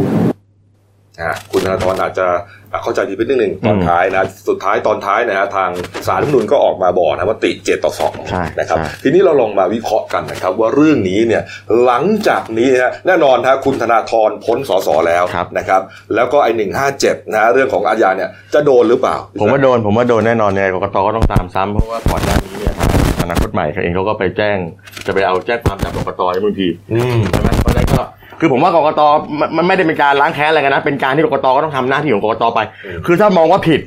นะฮะคุณ ธนาธรอาจจะเข้าใจผิดไปนิดนึงตอนอืมท้ายนะสุดท้ายตอนท้ายนะฮะทางสารรัฐธรรมนูญก็ออกมาบอกนะว่าติเจ็ดต่อสองใช่นะครับใช่ทีนี้เราลองมาวิเคราะห์กันนะครับ ว่าเรื่องนี้เนี่ยหลังจากนี้นะฮะแน่นอนฮะคุณธนาธรพ้นสสแล้วครับนะครับ แล้วก็ไอหนึ่งห้าเจ็ดนะฮะเรื่องของอาญาเนี่ยจะโดนหรือเปล่า ผมว่าโดนผมว่าโดนแน่นอนเนี่ยกกตก็ต้องตามซ้ำเพราะว่าก่อนหน้านี้เนี่ยทางอนาคตใหม่เขาเองเขาก็ไปแจ้ง จะไปเอาแจ้งความจากกกตในบางทีอืมใช่ไหมเพราะฉะนั้นก็ คือผมว่ากกตมันมันไม่ได้เป็นการล้างแค้นอะไรกันนะ เป็นการที่กกตก็ต้องทำหน้าที่ของกกตไปอืมคือถ้ามองว่าผิด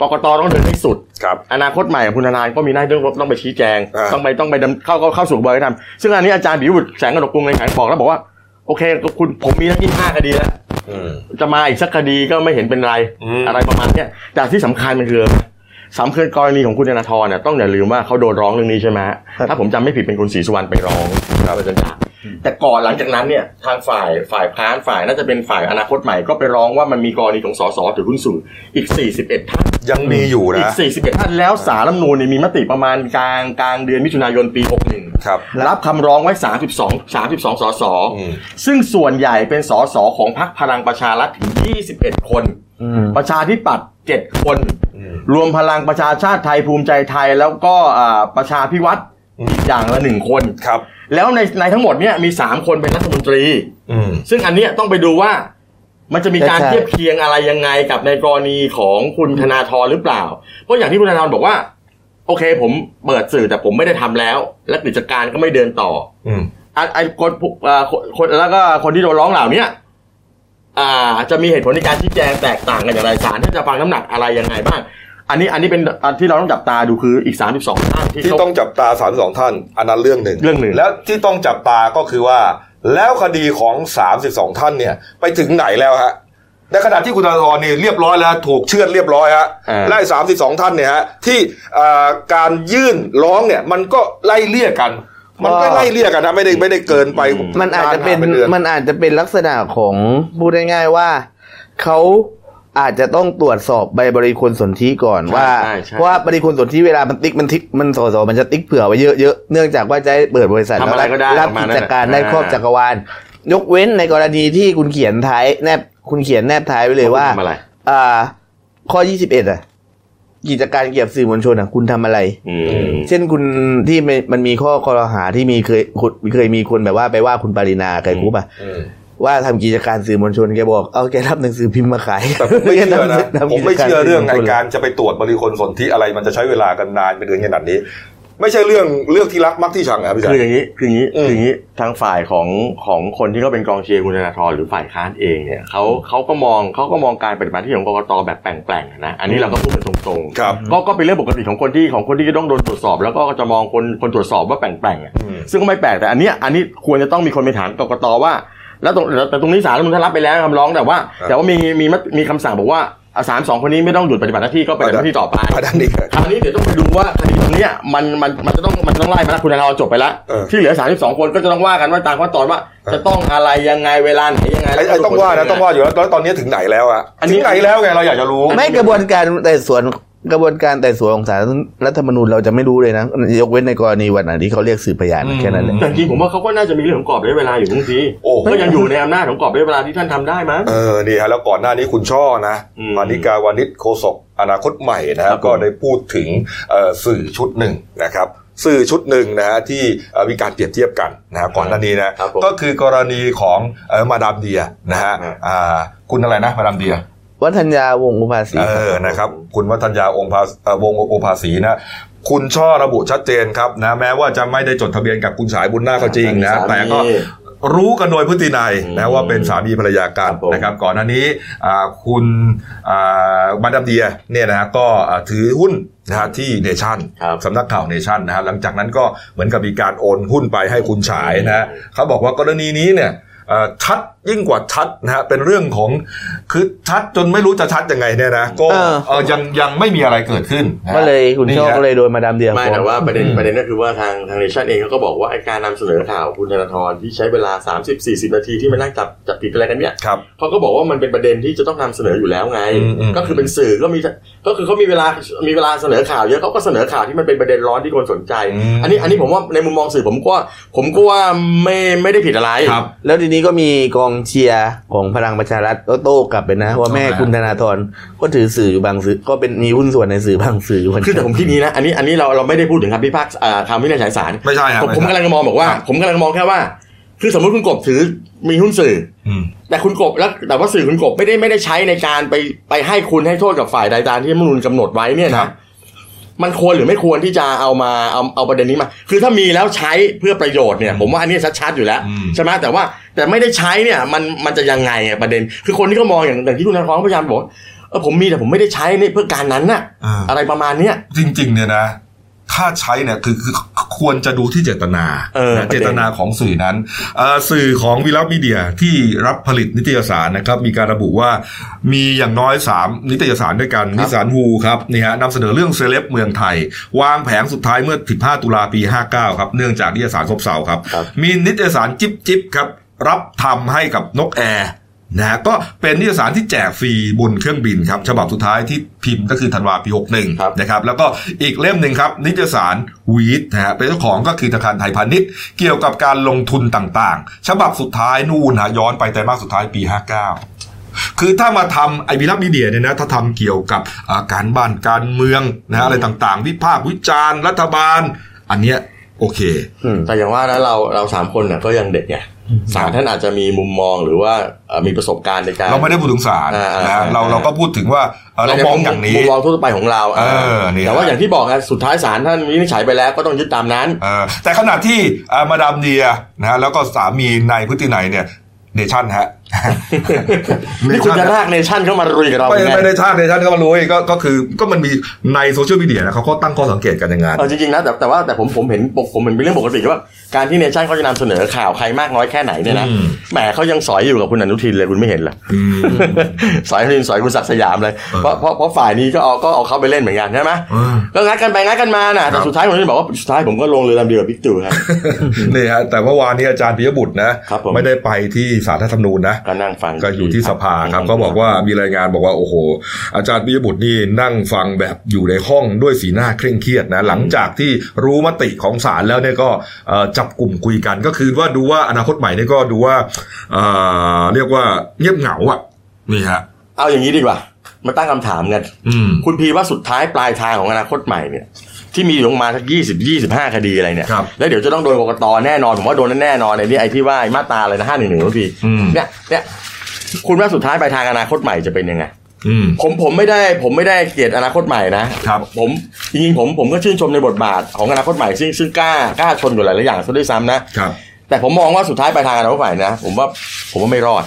กกตต้องเดินให้สุดครับอนาคตใหม่กับคุณธนายก็มีหน้าที่ต้องต้องไปชี้แจงอ่าต้องไปต้องไปดำเข้าเข้าเข้าสู่กระบวนการทำซึ่งอันนี้อาจารย์บิวบุตรแสงกระดกกรุงในขายบอกแล้วบอกว่า โอเคคุณผมมีทั้งยี่ห้าคดีแล้วอืมจะมาอีกสักคดีก็ไม่เห็นเป็นไรอืมอะไรประมาณเนี้ยแต่ที่สำคัญมันคือสำคัญกรณีของคุณธนาธรเนี่ยต้องอย่าลืมว่าเขาโดนร้องเรื่องนี้ใช่ไหมฮะครับถ้าผมจำไม่ผิดเป็นคุณศรีสุวรรณไปร้องครับอาจารย์จ๋า แต่ก่อนหลังจากนั้นเนี่ยทางฝ่ายฝ่ายค้านฝ่ายน่าจะเป็นฝ่ายอนาคตใหม่ก็ไปร้องว่ามันมีกรณีของสสถือหุ้นสื่ออีก 41 ท่านยังมีอยู่อีนะก41 ท่านแล้วสารรัฐธรรมนูญเนี่ยมีมติประมาณกลางกลางเดือนมิถุนายนปี 61 ครับ รับคำร้องไว้ 32 32สสอืมซึ่งส่วนใหญ่เป็นสสของพรรคพลังประชารัฐถึง 21 คนอืมประชาธิปัตย์7คนอืมรวมพลังประชาชาติไทยภูมิใจไทยแล้วก็อ่าประชาพิวัตรอีกอย่างละหนึ่งคนครับ แล้วในในทั้งหมดเนี่ยมี3คนเป็นรัฐมนตรี อืม ซึ่งอันเนี้ยต้องไปดูว่า มันจะมีการใช่ เทียบเคียงอะไรยังไงกับในกรณีของคุณธนาธรหรือเปล่า เพราะอย่างที่คุณธนาธรบอกว่า โอเค ผมเปิดสื่อแต่ผมไม่ได้ทำแล้ว และกิจการก็ไม่เดินต่อ อืมอะไอ้คนผู้อ่าคนคนแล้วก็คนที่โดนร้องเหล่าเนี้ยอ่า จะมีเหตุผลในการชี้แจงแตกต่างกันอย่างไรศาลท่านจะฟังน้ำหนักอะไรยังไงบ้าง อันนี้อันนี้เป็นอันที่เราต้องจับตาดูคืออีก 32ท่านที่ที่เขาต้องจับตาสามสองท่าน อันนั้นเรื่องหนึ่ง เรื่องหนึ่งแล้วที่ต้องจับตาก็คือว่า แล้วคดีของ 32 ท่านเนี่ย ไปถึงไหนแล้วฮะในขณะที่คุณธนาธรนี่เรียบร้อยแล้วถูกเชื่อดเรียบร้อยฮะอ่า ไล่สามสิบสองท่านเนี่ยฮะที่อ่าการยื่นร้องเนี่ยมันก็ไล่เลี่ยกัน มันไม่ไล่เลี่ยกันนะไม่ได้ไม่ได้เกินไปมันอาจจะเป็นนดือมันอาจจะเป็นลักษณะของพูดง่ายๆว่าเขา อาจจะต้องตรวจสอบใบบริคุณสนธิก่อนว่าใช่ใช่ เพราะว่าบริคุณสนธิเวลามันติ๊กมันทิกมันสอสอมันจะติ๊กเผื่อไว้เยอะๆเนื่องจากว่าจะให้เปิดบริษัททำอะไรก็ได้รับประมาณกินั้นจการได้อ่าครอบจักรวาลยกเว้นในกรณีที่คุณเขียนท้ายแนบคุณเขียนแนบท้ายไว้เลยว่า ทำอะไร อ่า ข้อ21อะ กิจการเกี่ยวกับสื่อมวลชนอะ คุณทำอะไร อืม เช่นคุณที่มันมันมีข้อกล่าวหาที่มีเคยคุณเคยมีคนแบบว่าไปว่าคุณปรินาไกรคุปอะ อืม ว่าทำกิจการสื่อมวลชนแกบอกเอาแกรับหนังสือพิมพ์มาขายแต่ผมไม่เชื่อนะทำผมไม่เชื่อเรื่องไอสื่มวลชนการจะไปตรวจบริคนสนธิอะไรมันจะใช้เวลากันนานเป็นเดือนขนาดนี้ ไม่ใช่เรื่องเรื่องที่รักมักที่ชังครับพี่จัคืออย่างนี้คืออย่างนี้อืมคืออย่างนี้ทางฝ่ายของของคนที่เขาเป็นกองเชียร์คุณธนาธรหรือฝ่ายค้านเองเนี่ยเขาเขาก็มองเขาก็มองการปฏิบัติหน้าที่ของกกตแบบแปลงๆนะอันนี้เราก็พูดกันตรงๆครับก็ก็เป็นเรื่องปกติของคนที่ของคนที่จะต้องโดนตรวจสอบ แล้วก็จะมองคนคนตรวจสอบว่าแปลงๆอะอืมซึ่งก็ไม่แปลกแต่อันเนี้ยอันนี้ควรจะต้องมีคนไปถามกกตว่า แล้วตรงแต่ตรงนี้ศาลรัฐธรรมนูญท่านรับไปแล้วคำร้องแต่ว่าครับแต่ว่ามีมีมติมีคำสั่งบอกว่าอะสามสองคนนี้ไม่ต้องหยุดปฏิบัติหน้าที่ก็ปฏิบัติหน้าที่ต่อไปอันนั้นนี่คราวนี้เดี๋ยวต้องไปดูว่าคดีตรงเนี้ยมันมันมันจะต้องมันจะต้องไล่มาแล้วคุณธนาธรจบไปแล้ว เออ ที่เหลือ 32 คนก็จะต้องว่ากันว่าตามขั้นตอนว่า จะต้องอะไรยังไงเวลาไหนยังไงไอ้ไอ้ต้องว่านะต้องว่าอยู่แล้วแล้วตอนนี้ถึงไหนแล้วอะอันนี้ ถึงไหนแล้วไงเราอยากจะรู้ ไม่กระบวนการแต่สวน กระบวนการแต่สวนของศาลรัฐธรรมนูญเราจะไม่รู้เลยนะ ยกเว้นในกรณีวันไหนที่เขาเรียกสืบพยานอืมแค่นั้นแหละแต่จริงๆผมว่าเขาก็น่าจะมีเรื่องของกรอบระยะเวลาอยู่ทุกทีโอ้ก็ยังอยู่ในอำนาจของกรอบระยะเวลาที่ท่านทำได้มั้งเออนี่ฮะแล้วก่อนหน้านี้คุณช่อนะอืมมานิกาวานิชโคศกอนาคตใหม่นะคครัรับบผมก็ได้พูดถึงเอ่อสื่อชุดหนึ่งนะครับสื่อชุดหนึ่งนะฮะที่เอ่อมีการเปรียบเทียบกันนะฮะก่อนหน้านี้นะครับผมก็คือกรณีของเอ่อมาดามเดียนะฮะครับอ่าคุณอะไรนะมาดามเดีย วัฒนยาวงศ์อุภาสีเออนะครับ คุณวัฒนยาองค์ภาเอ่อวงศ์โอภาสีนะคุณช่อระบุชัดเจนครับนะแม้ว่าจะไม่ได้จดทะเบียนกับคุณสายบุญนาคก็จริงนะสามีแต่ก็รู้กันโดยพฤตินัยอืนะมว่าเป็นสามีภรรยากันครับผมนะครับก่อนหน้านี้อ่าคุณอ่ามาดามเดียเนี่ยนะฮะก็อ่าถือหุ้นนะฮะที่เนชั่นครับสำนักข่าวเนชั่นนะฮะหลังจากนั้นก็เหมือนกับมีการโอนหุ้นไปให้คุณฉายนะฮะเขาบอกว่ากรณีนี้เนี่ยเอ่อ ชัดยิ่งกว่าชัดนะฮะเป็นเรื่องของคือชัดจนไม่รู้จะชัดยังไงเนี่ยนะก็เออเออยังยังไม่มีอะไรเกิดขึ้นนะฮะก็เลยคุณนี่ช่อฮะก็เลยโดนมาดามเดียไม่ฟ้องแต่ว่าประเด็นอืมประเด็นก็คือว่าทางทางเนชั่นเองเขาก็บอกว่าไอการนำเสนอข่าวคุณธนาธรที่ใช้เวลา 30-40 นาทีที่มานั่งจับจับผิดอะไรกันเนี่ยครับเขาก็บอกว่ามันเป็นประเด็นที่จะต้องนำเสนออยู่แล้วไงอืมอืมก็คือเป็นสื่อก็มีก็คือเขามีเวลามีเวลาเสนอข่าวเยอะเขาก็เสนอข่าวที่มันเป็นประเด็นร้อนที่คนสนใจ อันนี้อันนี้ผมว่าในมุมมองสื่อผมก็ผมก็ว่าไม่ไม่ได้ผิดอะไรครับแล้วทีนี้ก็มีกองเชียร์ของพลังประชารัฐก็โต้กลับไปนะ ว่าแม่ทำไมคุณธนาธรก็ถือสื่ออยู่บางสื่อก็เป็นมีหุ้นส่วนในสื่อบางสื่อเหมือนคือกัแต่นผมคิดนี้นะ อันนี้อันนี้เราเราไม่ได้พูดถึงคำพิพากษาอ่าคำวินิจฉัยศาลไม่ใช่ฮะผมไม่ผมใช่กำลังจะมองบอกว่าครับผมกำลังมองแค่ว่า คือสมมติคุณกบถือมีหุ้นสื่ออืมแต่คุณกบแล้วแต่ว่าสื่อคุณกบไม่ได้ไม่ได้ใช้ในการไปไปให้คุณให้โทษกับฝ่ายใดตามที่รัฐธรรมนูญกำหนดไว้เนี่ยครันะบ มันควรหรือไม่ควรที่จะเอามาเอาเอาประเด็นนี้มา คือถ้ามีแล้วใช้เพื่อประโยชน์เนี่ยผมว่าอันนี้ชัดๆอยู่แล้วอืมใช่ไหมแต่ว่าแต่ไม่ได้ใช้เนี่ยมันมันจะยังไงอะประเด็น คือคนที่เขามองอย่างอย่างที่คุณนันทองพยายามบอกว่าเออผมมีแต่ผมไม่ได้ใช้เนี่ยเพื่อการนั้นน่ะอ่าอะไรประมาณเนี้ยจริง ๆ เนี่ยนะ ถ้าใช้เนี่ยคือคือควรจะดูที่เจตนาเออนะประเด็นเจตนาของสื่อนั้นเอ่อสื่อของวิลับมีเดียที่รับผลิตนิตยสารนะครับ มีการระบุว่ามีอย่างน้อย 3 นิตยสารด้วยกันนิตยสารฮูครับนี่ฮะนำเสนอเรื่องเซเลบเมืองไทย วางแผงสุดท้ายเมื่อ 15 ตุลาปี 59 ครับ เนื่องจากนิตยสารซบเซาครับครับมีนิตยสารจิ๊บจิ๊บครับรับทำให้กับนกแอร์ นะฮะก็เป็นนิตยสารที่แจกฟรีบนเครื่องบินครับฉบับสุดท้ายที่พิมพ์ก็คือธันวาปี 61ครับนะครับ แล้วก็อีกเล่มหนึ่งครับ นิตยสารวีดนะฮะเป็นเจ้าของก็คือธนาคารไทยพาณิชย์เกี่ยวกับการลงทุนต่างๆ ฉบับสุดท้ายนู่นฮะย้อนไปไตรมาสสุดท้ายปี 59คือถ้ามาทำไอวิลักมีเดียเนี่ยนะถ้าทำเกี่ยวกับอ่าการบ้านการเมืองนะฮะอะไรต่างๆ วิพากษ์วิจารณ์รัฐบาล อันเนี้ยโอเค แต่อย่างว่านะเราเราสามคนน่ะก็ยังเด็กไง สารท่านอาจจะมีมุมมองหรือว่าเอ่อมีประสบการณ์ในการ เราไม่ได้พูดถึงศาลอ่าอ่านะอ่าเราเราก็พูดถึงว่าเอ่อเรามองอย่างนี้มุมมองทั่วไปของเราเออนี่แต่ว่าอย่างที่บอกนะสุดท้ายศาลท่านวินิจฉัยไปแล้วก็ต้องยึดตามนั้นเออแต่ขณะที่เอ่อมาดามเดียนะฮะแล้วก็สามีนายพฤตินัยเนี่ยเนชั่นฮะ นี่คุณจะลากเนชั่นเข้ามารุยกับเราไม่ไงไม่ได้ชาติเนชั่นก็มารู้ก็ก็คือก็มันมีในโซเชียลมีเดียนะเขาก็ตั้งข้อสังเกตกันอย่างนั้นเออจริงๆนะแต่แต่ว่าแต่ผมผมเห็นปกผมเห็นเป็นเรื่องปกติว่าการที่เนชั่นเขาจะนำเสนอข่าวใครมากน้อยแค่ไหนเนี่ยนะอืมแหมเขายังสอยอยู่กับคุณอนุทินเลยคุณไม่เห็นเหรออืมสอยอนุทินสอยคุณศักดิ์สยามเลยเออเพราะเพราะเพราะฝ่ายนี้ก็เอาก็เอาเขาไปเล่นเหมือนกันใช่ไหมเออก็งัดกันไปงัดกันมาน่ะแต่ครับสุดท้ายผมจะบอกว่าสุดท้ายผมก็ลงเรือลำเดียวกับบิ๊กตู่ครับนี่ฮะแต่เมื่อวานนี้อาจารย์ปิยบุตรนะครับผมไม่ได้ไปที่สารรัฐธรรมนูญนะก็นั่งฟังก็อยู่ที่สภาครับก็บอกว่ามีรายงานบอกว่าโอ้โห อาจารย์ปิยบุตรนี่นั่งฟังแบบอยู่ในห้องด้วยสีหน้าเคร่งเครียดนะหลังจากที่รู้มติของศาลแล้วเนี่ยก็เอ่อจับกลุ่มคุยกัน ก็คือว่าดูว่าอนาคตใหม่เนี่ยก็ดูว่าเอ่อเรียกว่าเงียบเหงาอะนี่ฮะเอาอย่างนี้ดีกว่ามาตั้งคำถามกันอืมคุณพีว่าสุดท้ายปลายทางของอนาคตใหม่เนี่ย ที่มีอยู่ประมาณสักยี่สิบยี่สิบห้าคดีอะไรเนี่ย ครับแล้วเดี๋ยวจะต้องโดนกกตแน่นอนผมว่าโดนแน่นอนในที่ไอ้ที่ว่าไอ้มาตราอะไรนะห้าหนึ่งหนึ่งพี่อืม เนี่ยเนี่ยคุณว่าสุดท้ายปลายทางอนาคตใหม่จะเป็นยังไง อืม ผมผมไม่ได้ผมไม่ได้เกลียดอนาคตใหม่นะครับ ผมจริงๆผมผมก็ชื่นชมในบทบาทของอนาคตใหม่ซึ่งซึ่งกล้ากล้าชนอยู่หลายๆอย่างซะด้วยซ้ำนะ ครับ แต่ผมมองว่าสุดท้ายปลายทางอนาคตใหม่นะ ผมว่าผมว่าไม่รอด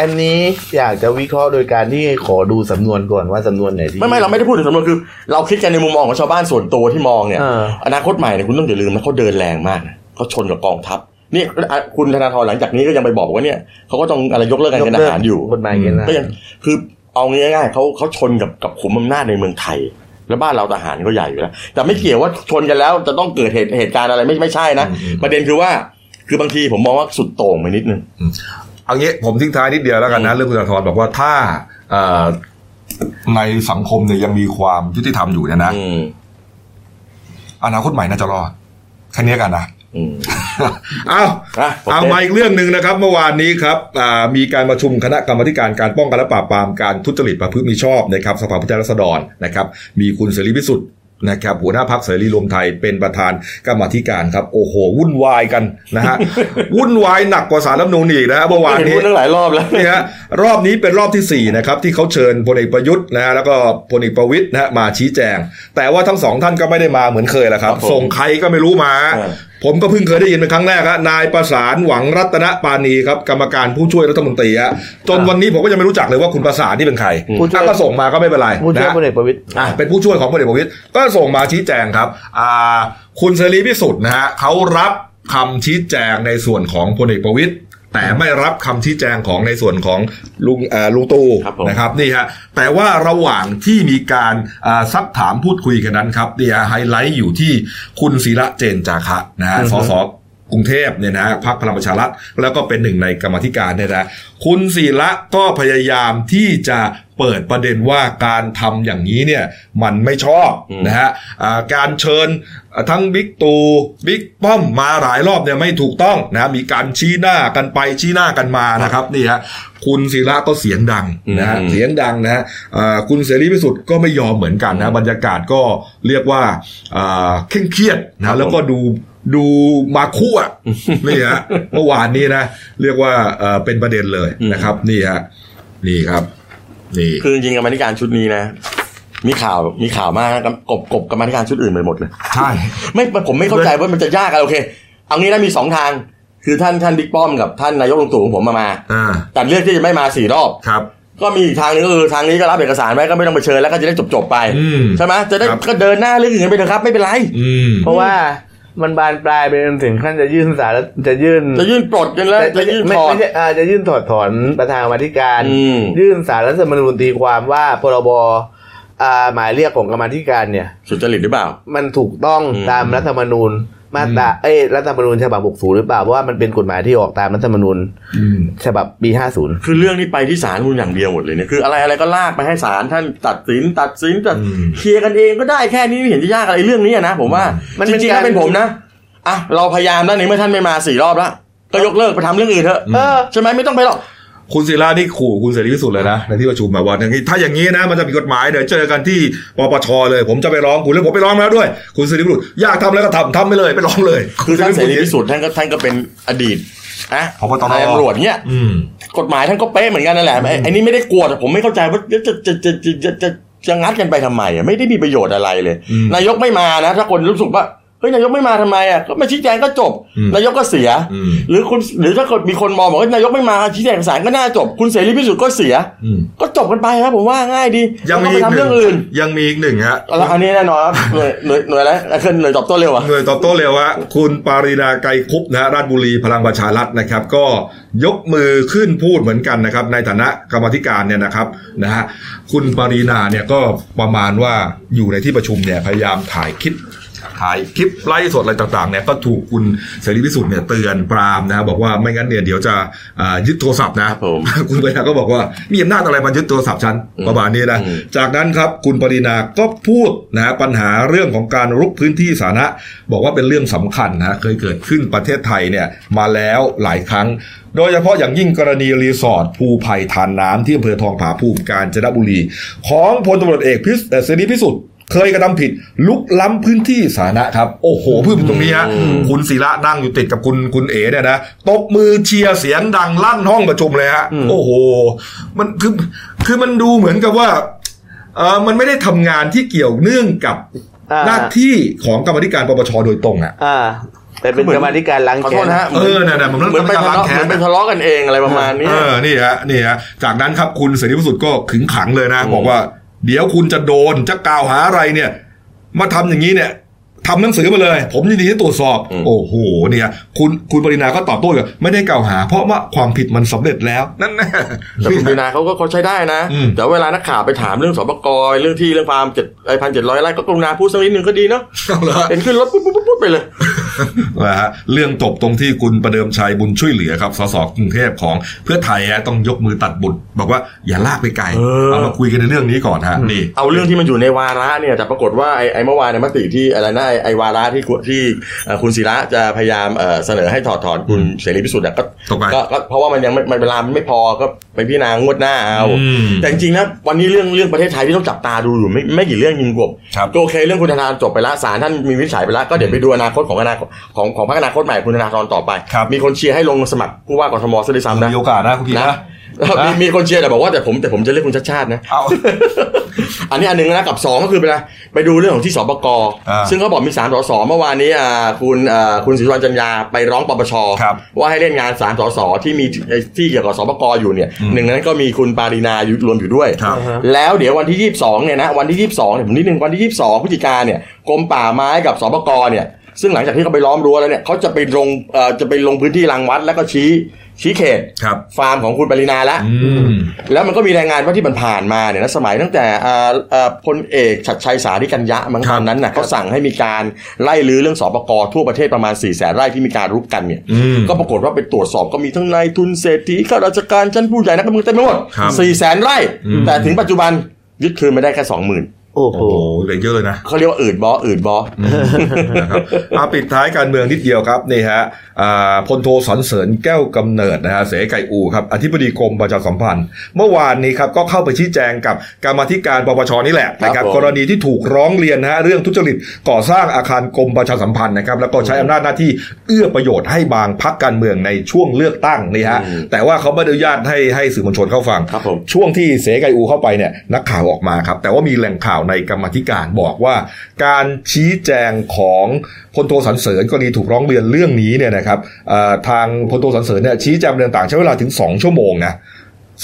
อันนี้อยากจะวิเคราะห์โดยการที่ขอดูสำนวนก่อนว่าสำนวนไหนที่ ไม่ไม่เราไม่ได้พูดถึงสำนวนคือ เราคิดกันในมุมมองของชาวบ้านส่วนตัวที่มองเนี่ยเออ อนาคตใหม่เนี่ยคุณต้องอย่าลืมนะเขาเดินแรงมากนะเขาชนกับกองทัพนี่อะคุณธนาธรหลังจากนี้ก็ยังไปบอกว่าเนี่ยเขาก็ต้องอะไรยกเลิกการเกณฑ์ทหารอยู่ กฎหมายเกณฑ์ทหาร ก็ยังคือเอาง่ายๆเขาเขาชนกับกับขุมอำนาจในเมืองไทย แล้วบ้านเราทหารก็ใหญ่อยู่แล้วแต่ไม่เกี่ยวว่าชนกันแล้วจะต้องเกิดเหตุเหตุการณ์อะไรไม่ไม่ใช่นะอืมอืมประเด็นคือว่า คือบางทีผมมองว่าสุดโต่งไปนิดนึง เอางี้ผมทิ้งท้ายนิดเดียวแล้วกันนะ เรื่องคุณธนาธรบอกว่าถ้าเอ่อในสังคมเนี่ยยังมีความยุติธรรมอยู่เนี่ยนะอืมอนาคตใหม่น่าจะรอดแค่นี้กันนะอืมเอาอะโอเคเอามาอีกเรื่องหนึ่งนะครับ เมื่อวานนี้ครับอ่ามีการประชุมคณะกรรมาธิการการป้องกันและปราบปรามการทุจริตประพฤติมิชอบนะครับสภาผู้แทนราษฎรนะครับ มีคุณเสรีพิสุทธิ์ นะครับหัวหน้าพักเสรีรวมไทยเป็นประธานกรรมาธิการครับ โอ้โห วุ่นวายกันนะฮะวุ่นวายหนักกว่าสารรัฐธรรมนูญอีกนะฮะเมื่อวานเห็นนี้พูดตั้งหลายรอบแล้วนี่ฮะรอบนี้เป็นรอบที่ 4 นะครับ ที่เขาเชิญพลเอกประยุทธ์นะฮะแล้วก็พลเอกประวิตยนะฮะมาชี้แจง แต่ว่าทั้งสองท่านก็ไม่ได้มาเหมือนเคยแหละครับครับผมส่งใครก็ไม่รู้มาเออ ผมก็เพิ่งเคยได้ยินเป็นครั้งแรกฮะนายประสานหวังรัตนปานีครับกรรมการผู้ช่วยรัฐมนตรีฮะจนวันนี้ผมก็ยังไม่รู้จักเลยว่าคุณประสานนี่เป็นใครผู้ช่วยถ้าก็ส่งมาก็ไม่เป็นไรผู้ช่วยนะพลเอกประวิตยอะเป็นผู้ช่วยของพลเอกประวิตยก็ส่งมาชี้แจงครับอ่าคุณเสรีพิสุทธิ์นะฮะเขารับคำชี้แจงในส่วนของพลเอกประวิตย แต่ไม่รับคำชี้แจงของในส่วนของลุงเอ่อลุงตู่ครับผมนะครับนี่ฮะแต่ว่าระหว่างที่มีการอ่าซักถามพูดคุยกันนั้นครับเนี่ยไฮไลท์อยู่ที่คุณศิระเจนจาคะนะฮะสสกรุงเทพเนี่ยนะฮะพรรคพลังประชารัฐแล้วก็เป็นหนึ่งในกรรมาธิการเนี่ยนะคุณศิระก็พยายามที่จะ เปิดประเด็นว่าการทำอย่างนี้เนี่ยมันไม่ชอบอืมนะฮะอ่าการเชิญทั้งบิ๊กตูบิ๊กป้อมมาหลายรอบเนี่ยไม่ถูกต้องนะมีการชี้หน้ากันไปชี้หน้ากันมานะครับนี่ฮะคุณศิระก็เสียงดังนะฮะอืมเสียงดังนะฮะอ่าคุณเสรีพิสุทธิ์ก็ไม่ยอมเหมือนกันนะบรรยากาศก็เรียกว่าอ่าเคร่งเครียดนะแล้วก็ดูดูมาคู่อะนี่ฮะเมื่อวานนี้นะ เรียกว่าเอ่อเป็นประเด็นเลยนะครับ นี่ฮะนี่ครับ นี่คือจริงๆกรรมาธิการชุดนี้นะ มีข่าวมีข่าวมากนะกบกบกรรมาธิการชุดอื่นไปหมดเลย ใช่ ไม่ผมไม่เข้าใจว่ามันจะยากอะไรโอเค เอางี้นะมีสองทาง คือท่านท่านบิ๊กป้อมกับท่านนายกลุงตู่ของผมมามาอ่าแต่เลือกที่จะไม่มาสี่รอบครับก็มีอีกทางหนึงก็คือทางนี้ก็รับเอกสารไว้ก็ไม่ต้องไปเชิญแล้วก็จะได้จบๆไปอืมใช่ไหมจะได้ครับก็เดินหน้าเรื่องอื่นไปเถอะครับไม่เป็นไรอืมเพราะว่า มันบานปลายไปจนถึงขั้นจะยื่นสารแล้วจะยื่น จะยื่นปลดกันแล้วจะจะยื่นไม่ถอดไม่ใช่อ่าจะยื่นถอดถอนประธานกรรมาธิการอืมยื่นสารรัฐธรรมนูญตีความว่าพรบอ่าหมายเรียกของกรรมาธิการเนี่ย สุจริตหรือเปล่า มันถูกต้องอืมตามรัฐธรรมนูญ มาตราเอ้ยรัฐธรรมนูญฉบับ 60 หรือเปล่า เพราะว่ามันเป็นกฎหมายที่ออกตามรัฐธรรมนูญอืมฉบับปี 50 คือเรื่องนี้ไปที่ศาลมูลอย่างเดียวหมดเลยเนี่ยคืออะไรอะไรก็ลากไปให้ศาลท่านตัดสินตัดสินตัดอืมเคลียร์กันเองก็ได้แค่นี้ไม่เห็นจะยากอะไรเรื่องนี้อะนะผมว่ามันจเป็นริงๆการถ้าเป็นผมนะอะเราพยายามแล้วในเมื่อท่านไม่มาสี่รอบแล้วก็ยกเลิกไปทำเรื่องอื่นเถอะเออใช่ไหมไม่ต้องไปหรอก คุณศิรานี่ขู่คุณเสรีพิสุทธิ์เลยนะในที่ประชุมแบบว่าอย่างนี้ถ้าอย่างนี้นะมันจะมีกฎหมายเดี๋ยวเจอกันที่ปปชเลย ผมจะไปร้องคุณเรื่องผมไปร้องแล้วด้วย คุณเสรีพิสุทธิ์อยากทำอะไรก็ทำทำไปเลยไปร้องเลย คือท่านเสรีพิสุทธิ์ท่านก็ท่านก็เป็นอดีตนะพบตรตำรวจเนี่ยกฎหมายท่านก็เป๊ะเหมือนกันนั่นแหละไอ้นี่ไม่ได้กลัวแต่ผมไม่เข้าใจว่าจะจะจะจะจะจะงัดกันไปทำไมไม่ได้มีประโยชน์อะไรเลย นายกไม่มานะ ถ้าคนรู้สึกว่า เฮ้ยนายกไม่มาทำไมอะก็มาชี้แจงก็จบอืมนายกก็เสียอืมหรือคุณหรือถ้าเกิดมีคนมองบอกว่านายกไม่มาชี้แจงเอกสารก็น่าจบ คุณเสรีพิสุทธิ์ก็เสียอืมก็จบกันไปครับผมว่าง่ายดียังมีไต้ออีไปกทำหนึ่เรื่องงอื่นยังมีอีกหนึ่งฮะแล้วอันนี้แน่นอนครับหน่วยหน่วยหน่วยอะไรอะคือหน่วยตอบโต้เร็วอะหน่วยตอบโต้เร็วฮะคุณปารีณาไกรคุปต์นะฮะราชบุรีพลังประชารัฐนะครับ ก็ยกมือขึ้นพูดเหมือนกันนะครับ ในฐานะกรรมาธิการเนี่ยนะครับนะฮะคุณปารีณาเนี่ยก็ประมาณว่าอยู่ในที่ประชุมเนี่ยพยายามถ่ายคลิป ถ่ายคลิปไลฟ์สดอะไรต่างๆเนี่ยก็ถูกคุณเสรีพิศุทธ์เนี่ยเตือนปรามนะฮะบอกว่าไม่งั้นเนี่ยเดี๋ยวจะอ่ายึดโทรศัพท์นะครับผมคุณปารีณาก็บอกว่ามีอำนาจอะไรมายึดโทรศัพท์ฉันประมาณนี้นะอืมจากนั้นครับคุณปารีณาก็พูดนะฮะปัญหาเรื่องของการรุกพื้นที่สาธารณะบอกว่าเป็นเรื่องสำคัญนะฮะเคยเกิดขึ้นประเทศไทยเนี่ยมาแล้วหลายครั้งโดยเฉพาะอย่างยิ่งกรณีรีสอร์ทภูไผ่ทานน้ำที่อำเภอทองผาภูมิกาญจนบุรี ของพลตำรวจเอกพิสเอ่อเสรีพิสุทธิ์ เคยกระทำผิด ลุกล้ำพื้นที่สาธารณะครับ โอ้โหพูดถึงตรงนี้ฮะคุณศิระนั่งอยู่ติดกับคุณคุณเอ๋เนี่ยนะตบมือเชียร์เสียงดังลั่นห้องประชุมเลยฮะโอ้โห มันคือคือมันดูเหมือนกับว่าเออมันไม่ได้ทำงานที่เกี่ยวเนื่องกับอ่าหน้าที่ของกรรมาธิการปปชโดยตรงอะอ่าแต่เป็นกรรมาธิการล้างขอโทแค้ษนนะฮะเออน่ะๆมันเหมือนไปมันทะล้างเลาะแค้นเหมือนไปทะเลาะกันเองอะไรประมาณนี้เออนี่ฮะนี่ฮะจากนั้นครับคุณเสรีพิสุทธิ์ก็ขึงขังเลยนะ บอกว่า เดี๋ยวคุณจะโดนจะกล่าวหาอะไรเนี่ย มาทำอย่างนี้เนี่ย ทำหนังสือมาเลย ผมยินดีที่ตรวจสอบอืมโอ้โหเนี่ย คุณคุณปรินาก็ตอบโต้กับไม่ได้กล่าวหา เพราะว่าความผิดมันสำเร็จแล้วนั่นแน่แต่คุณปีนาเขาก็เขาใช้ได้นะอืมแต่เวลานักข่าวไปถามเรื่องสปกรเรื่องที่เรื่องฟาร์มเจ็ดไอพันเจ็ดร้อยไร่ก็กรุณาพูดสักนิดหนึ่งก็ดีเนาะเอาละเห็นขึ้นรถปุ๊บปุ๊บปุ๊บปุ๊บไปเลยนะฮะเรื่องจบตรงที่คุณประเดิมชัยบุญช่วยเหลือครับสสกรุงเทพของเพื่อไทยฮะต้องยกมือตัดบุตรบอกว่าอย่าลากไปไกลเออเอามาคุยกันในเรื่องนี้ก่อนฮะนี่เอาเรื่องที่มันอยู่ในวาระเนี่ยแต่ปรากฏว่าไอ้ไอ้เมื่อวานในยมติที่อะไรนะไอ้ไอ้วาระที่คุณที่เอ่อคุณศิระจะพยายามเอ่อเสนอให้ถอดถอนคุณเสรีพิสุทธิ์เนี่ยก็ตกไปก็ก็เพราะว่ามันยังไม่มันเวลามันไม่พอก็ไปพิจารณางวดหน้าเอาอืมแต่จริงๆนะวันนี้เรื่องเรื่องประเทศไทยที่ต้องจับตาดูอยู่ไม่ไม่กี่เรื่องจริงกบครับก็โอเคเรื่องคุณธนาธรจบไปแล้วศาลท่านมีวินิจฉัยไปแล้วก็เดี๋ยวไปดูอนาคตของอนาคตของของพรรคอนาคตใหม่คุณธนาธรต่อไปครับมีคนเชียร์ให้ลงสมัครผู้ว่ากทมซะด้วยซ้ำนะมีโอกาสนะคุณพีนะนะ มีมีคนเชียร์แต่บอกว่าแต่ผมแต่ผมจะเลือกคุณชาติชาตินะ เอา อันนี้อันหนึงนะกับสองก็คือไปนะไปดูเรื่องของที่สปกอ่าซึ่งเขาบอกมีสามสสเมื่อวานนี้อ่าคุณอ่าคุณศรีสุวรรณจันยาไปร้องปปชครับ ว่าให้เล่นงานสามสสที่มีที่เกี่ยวกับสปกอยู่เนี่ยอืมหนึ่งในนั้นก็มีคุณปารีนาอยู่รวมอยู่ด้วย ครับแล้วเดี๋ยววันที่ 22เนี่ยนะวันที่ 22เนี่ยผมนิดนึงวันที่ 22พฤศจิกาเนี่ยกรมป่าไม้กับสปกเนี่ยซึ่งหลังจากที่เขาไปล้อมรั้วแล้วเนี่ยเขาจะไปลงเอ่อจะไปลงพื้นที่รังวัดแล้วก็ชี้ ชี้เขตครับฟาร์มของคุณปรินาแล้วอืมแล้วมันก็มีรายงานว่าที่มันผ่านมาเนี่ยนะสมัยตั้งแต่อ่าอ่าพลเอกชัดชัยสาธิกัญญะมั้งครัตบอนนั้นน่ะเขาสั่งให้มีการไล่ลื้อเรื่องสปกทั่วประเทศประมาณ4ี่แสนไร่ที่มีการรุกกันเนี่ยอืมก็ปรากฏว่าไปตรวจสอบก็มีทั้งนายทุนเศรษฐีข้าราชการชั้นผู้ใหญ่นักการเมืองเต็มไปหมดครับสี่แสนไร่อืมแต่ถึงปัจจุบันยึดคืนไม่ได้แค่สองหมื่น โอ้โหโอ้โหเหลือเยอะเลยนะเขาเรียกว่าอืดบออืดบอนะครับเอาปิดท้ายการเมืองนิดเดียวครับนี่ฮะอ่าพลโทสอนเสริญแก้วกำเนิดนะฮะเสไก่อูครับอธิบดีกรมประชาสัมพันธ์ เมื่อวานนี้ครับก็เข้าไปชี้แจงกับกรรมาธิการปปชนี่แหละนะครับผมกรณีที่ถูกร้องเรียนนะฮะเรื่องทุจริตก่อสร้างอาคารกรมประชาสัมพันธ์นะครับแล้วก็ใช้อำนาจหน้าที่เอื้อประโยชน์ให้บางพักการเมืองในช่วงเลือกตั้งนี่ฮะแต่ว่าเขาไม่ได้อนุญาตให้ให้สื่อมวลชนเข้าฟังครับผมช่วงที่เสไกอูเข้าไปเนี่ยนักข่าวออกมาครับแต่ว่ามีแหล่งข่าวในกรรมาธิการบอกว่า การชี้แจงของพลโทสันเสริญกรณีถูกร้องเรียนเรื่องนี้เนี่ยนะครับเอ่อทางพลโทสันเสริญเนี่ยชี้แจงเรื่องต่างๆใช้เวลาถึง 2 ชั่วโมงนะ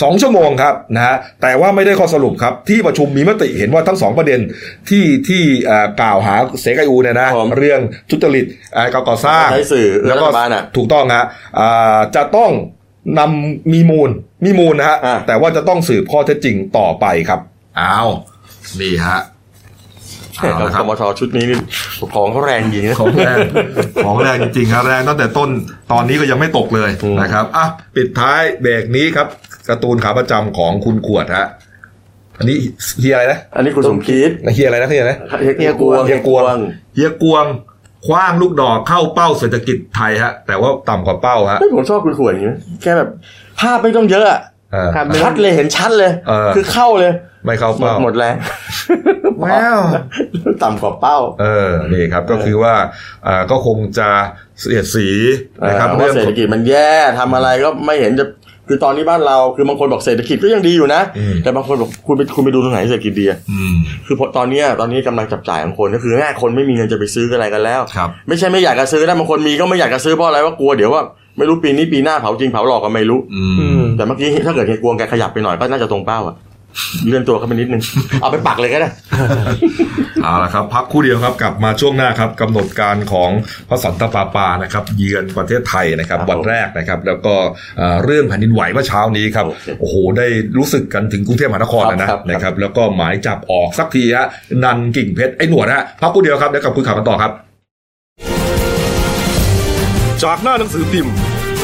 สองชั่วโมงครับนะฮะแต่ว่าไม่ได้ข้อสรุปครับ ที่ประชุมมีมติเห็นว่าทั้งสองประเด็นที่ที่เอ่อกล่าวหาเสกายูเนี่ยนะครับผมเรื่องทุจริตเอ่อการก่อสร้างใช้สื่อเอื้อแล้วก็รัฐบาลอะถูกต้องฮะอ่าจะต้องนำมีมูลมีมูลนะฮะอ่าแต่ว่าจะต้องสืบข้อเท็จจริงต่อไปครับอ้าว นี่ฮะเอาเราละคกรับมทชุดนี้นี่ของเขาแรงจริงนะ ของแรงของแรงจริงๆครับแรงตั้งแต่ต้นตอนนี้ก็ยังไม่ตกเลยอืม นะครับอะปิดท้ายเบรกนี้ครับการ์ตูนขาประจำของคุณขวดฮะอันนี้เฮียอะไรนะอันนี้คุณสมคิดเฮียอะไรนะเฮียอะไรนะ เฮียกวง เฮียกวง เฮียกวงคว้างลูกดอกเข้าเป้าเศรษฐกิจไทยฮะ แต่ว่าต่ำกว่าเป้าฮะ เฮ้ยผมชอบคุณขวดอย่างนี้แค่แบบภาพไม่ต้องเยอะอะเออครับ ชัดเลยเห็นชัดเลยเออคือเข้าเลย ไม่เข้าหมดเป้าหมดแรงแววต่ำกว่าเป้า เออนี่ครับก็คือว่าอ่าก็คงจะเสียดสีนะครับเพราะเรื่ว่าองเศรษฐกิจมันแย่ทำอะไรก็ไม่เห็นจะคือตอนนี้บ้านเราคือบางคนบอกเศรษฐกิจก็ยังดีอยู่นะอืมแต่บางคนบอกคุณไปคุณไปดูตรงไหนเศรษฐกิจดีอะอืมคือพอตอนเนี้ยตอนนี้กำลังจับจ่ายของคนก็คือง่ายคนไม่มีเงินจะไปซื้ออะไรกันแล้วครับไม่ใช่ไม่อยากจะซื้อนะบางคนมีก็ไม่อยากจะซื้อเพราะอะไรว่ากลัวเดี๋ยวว่า ไม่รู้ปีนี้ปีหน้าเผาจริงเผาหลอกก็ไม่รู้อือืมมแต่เมื่อกี้ถ้าเกิดเฮียกวงแกขยับไปหน่อยก็น่าจะตรงเป้าอะเลื่อนตัวเข้าไปนิดนึง เอาไปปักเลยก็ได้ เอาละครับ พักครู่เดียวครับ กลับมาช่วงหน้าครับกำหนดการของพระสันตะปาปานะครับ เยือนประเทศไทยนะครับครับวันแรกนะครับ แล้วก็เอ่อเรื่องแผ่นดินไหวเมื่อเช้านี้ครับ โอเคโอ้โห ได้รู้สึกกันถึงกรุงเทพมหานครครับนะครับนะครับ แล้วก็หมายจับออกสักทีฮะนันกิ่งเพชรไอ้หนวดฮะพักครู่เดียวครับเดี๋ยวกลับคุยข่าวกันต่อครับ จากหน้าหนังสือพิมพ์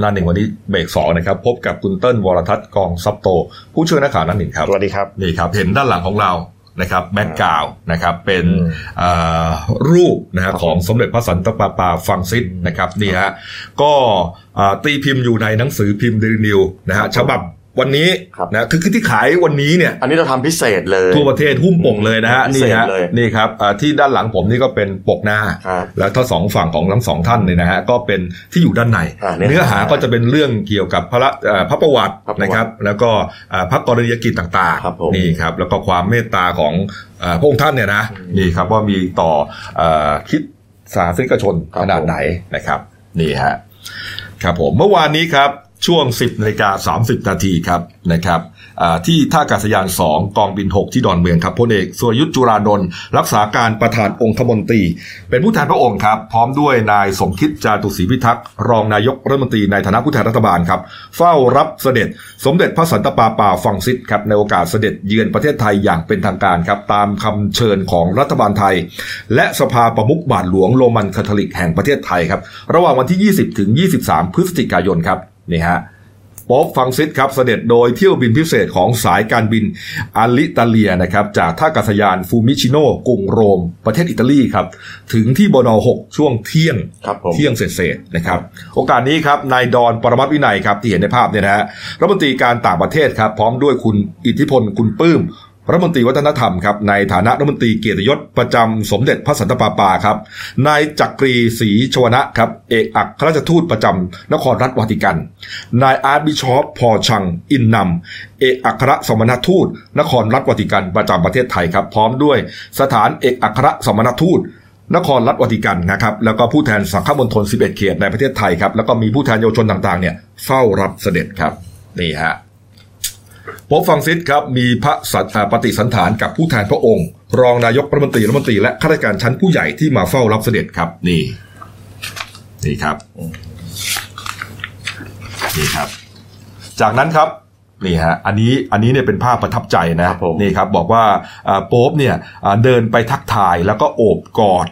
หน้าหนึ่งวันนี้เบรกสองนะครับ พบกับคุณเติ้ลวรทัศน์กองซับโต ผู้ช่วยนักข่าวหน้าหนึ่งครับสวัสดีครับนี่ครับ เห็นด้านหลังของเรานะครับ background นะครับเป็นอืมเอ่อรูปนะฮะของสมเด็จพระสันตะปาปาฟรังซิสนะครับนี่ฮะก็เอ่อตีพิมพ์อยู่ในหนังสือพิมพ์เดลินิวส์นะฮะฉบับ วันนี้ครับนะคือคือที่ขายวันนี้เนี่ย อันนี้เราทำพิเศษเลยทั่วประเทศหุ้มปกเลยนะฮะพินี่เศษฮะเลยนี่ครับอ่าที่ด้านหลังผมนี่ก็เป็นปกหน้าครับแล้วถ้าสองฝั่งของทั้งสองท่านเนี่ยนะฮะก็เป็นที่อยู่ด้านในอ่าเนื้อเนื้อหาหาก็จะเป็นเรื่องเกี่ยวกับพระเอ่อพระประวัติพระประวัตินะครับ แล้วก็อ่าพระกรณียกิจต่างครับผมๆนี่ครับแล้วก็ความเมตตาของเอ่อพระองค์ท่านเนี่ยนะนี่ครับว่ามีต่อเอ่อคริดสาสนิกชนขนาดไหนนะครับ นี่ฮะครับผมเมื่อวานนี้ครับ ช่วง 10นาฬิกา30 นาทีครับนะครับที่ท่าอากาศยาน 2 กองบิน 6 ที่ดอนเมืองครับพลเอกสุรยุทธ์จุรานนท์รักษาการประธานองคมนตรี เป็นผู้แทนพระองค์ครับ พร้อมด้วยนายสมคิดจาตุศรีพิทักษ์รองนายกรัฐมนตรีในฐานะผู้แทนรัฐบาลครับ เฝ้ารับเสด็จสมเด็จพระสันตะปาปาฟรังซิสครับในโอกาสเสด็จเยือนประเทศไทยอย่างเป็นทางการครับตามคำเชิญของรัฐบาลไทย และสภาประมุขบาทหลวงโรมันคาทอลิกแห่งประเทศไทยครับระหว่างวันที่ 20ถึง23 พฤศจิกายนครับ นี่ฮะโป๊ปฟรังซิสครับเสด็จโดยเที่ยวบินพิเศษของสายการบินอาลิตาเลียนะครับจากท่าอากาศยานฟูมิชิโนกรุงโรม ประเทศอิตาลีครับ ถึงที่บน6ช่วงเที่ยงครับผมเที่ยงเศษๆนะครับโอกาสนี้ครับนายดอนปรมัตถ์วินัยครับที่เห็นในภาพเนี่ยนะฮะรัฐมนตรีการต่างประเทศครับ พร้อมด้วยคุณอิทธิพลคุณปื้ม รัฐมนตรีวัฒนธรรมครับในฐานะรัฐมนตรีเกียรติยศประจำสมเด็จพระสันตะปาปาครับนายจักรีศรีชวนะครับเอกอัครราชทูตประจำนครรัฐวาติกัน นาย Archbishop Paul Tschang In-Nam เอกอัครสมณทูต นครรัฐวาติกันประจำประเทศไทยครับ พร้อมด้วยสถานเอกอัครสมณทูตนครรัฐวาติกันนะครับแล้วก็ผู้แทนสังฆมณฑล11 เขตในประเทศไทยครับแล้วก็มีผู้แทนเยาวชนต่างๆเนี่ยเฝ้ารับเสด็จครับนี่ฮะ โป๊ปฟรังซิสครับมีพระสัตอ่าปฏิสันถารกับผู้แทนพระองค์ รองนายกรัฐมนตรีรัฐมนตรีและข้าราชการชั้นผู้ใหญ่ที่มาเฝ้ารับเสด็จครับ นี่ นี่ครับนี่ครับ จากนั้นครับนี่ฮะอันนี้อันนี้เนี่ยเป็นภาพประทับใจนะครับผมนี่ครับ บอกว่าอ่าโป๊ปเนี่ยอ่าเดินไปทักทายแล้วก็โอบกอด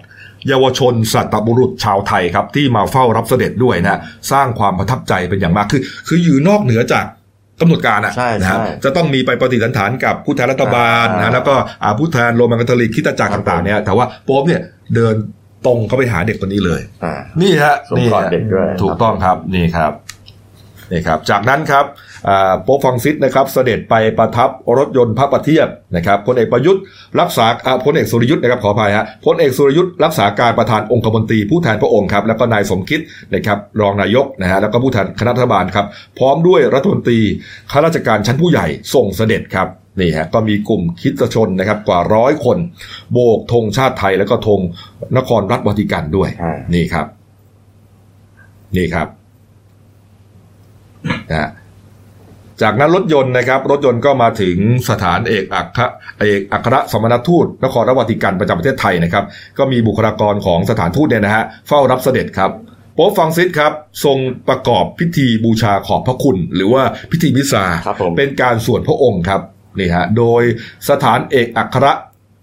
เยาวชนสัตบุรุษชาวไทยครับ ที่มาเฝ้ารับเสด็จด้วยนะ สร้างความประทับใจเป็นอย่างมากคือ คืออยู่นอกเหนือจาก กำหนดการอะใช่นะฮะใช่จะต้องมีไปปฏิสันฐานกับผู้แทนรัฐบาลอ่านะแล้วก็อ่าผู้แทนโรมันคาทอลิกคริดจักรต่างๆเนี่ยแต่ว่าโป๊ปเนี่ยเดินตรงเข้าไปหาเด็กคนนี้เลยอ่านี่ฮะสวมนี่กอดฮะเด็กด้วยถูกต้องครับนี่ครับนี่ครับ จากนั้นครับอ่า โป๊ปฟรังซิสนะครับเสด็จไปประทับรถยนต์พระประเทียบนะครับพลเอกประยุทธ์รักษาอ่าพลเอกสุรยุทธ์นะครับขออภัยฮะพลเอกสุรยุทธ์รักษาการประธานองคมนตรีผู้แทนพระองค์ครับแล้วก็นายสมคิดนะครับรองนายกนะฮะแล้วก็ผู้แทนคณะรัฐบาลครับพร้อมด้วยรัฐมนตรีข้าราชการชั้นผู้ใหญ่ส่งเสด็จครับนี่ฮะก็มีกลุ่มคริดชนนะครับกว่าร้อยคน โบกธงชาติไทยแล้วก็ธงนครรัฐวาติกันด้วยอ่านี่ครับ นี่ครับนะฮะ จากนั้นรถยนต์นะครับรถยนต์ก็มาถึงสถานเอกอัครเอกอัครสมณทูตนครรัฐวาติกันประจำประเทศไทยนะครับก็มีบุคลากรของสถานทูตเนี่ยนะฮะเฝ้ารับเสด็จครับโป๊ปฟรังซิสครับ ทรงประกอบพิธีบูชาขอบพระคุณ หรือว่าพิธีมิสซาครับผมเป็นการส่วนพระองค์ครับนี่ฮะโดยสถานเอกอัคร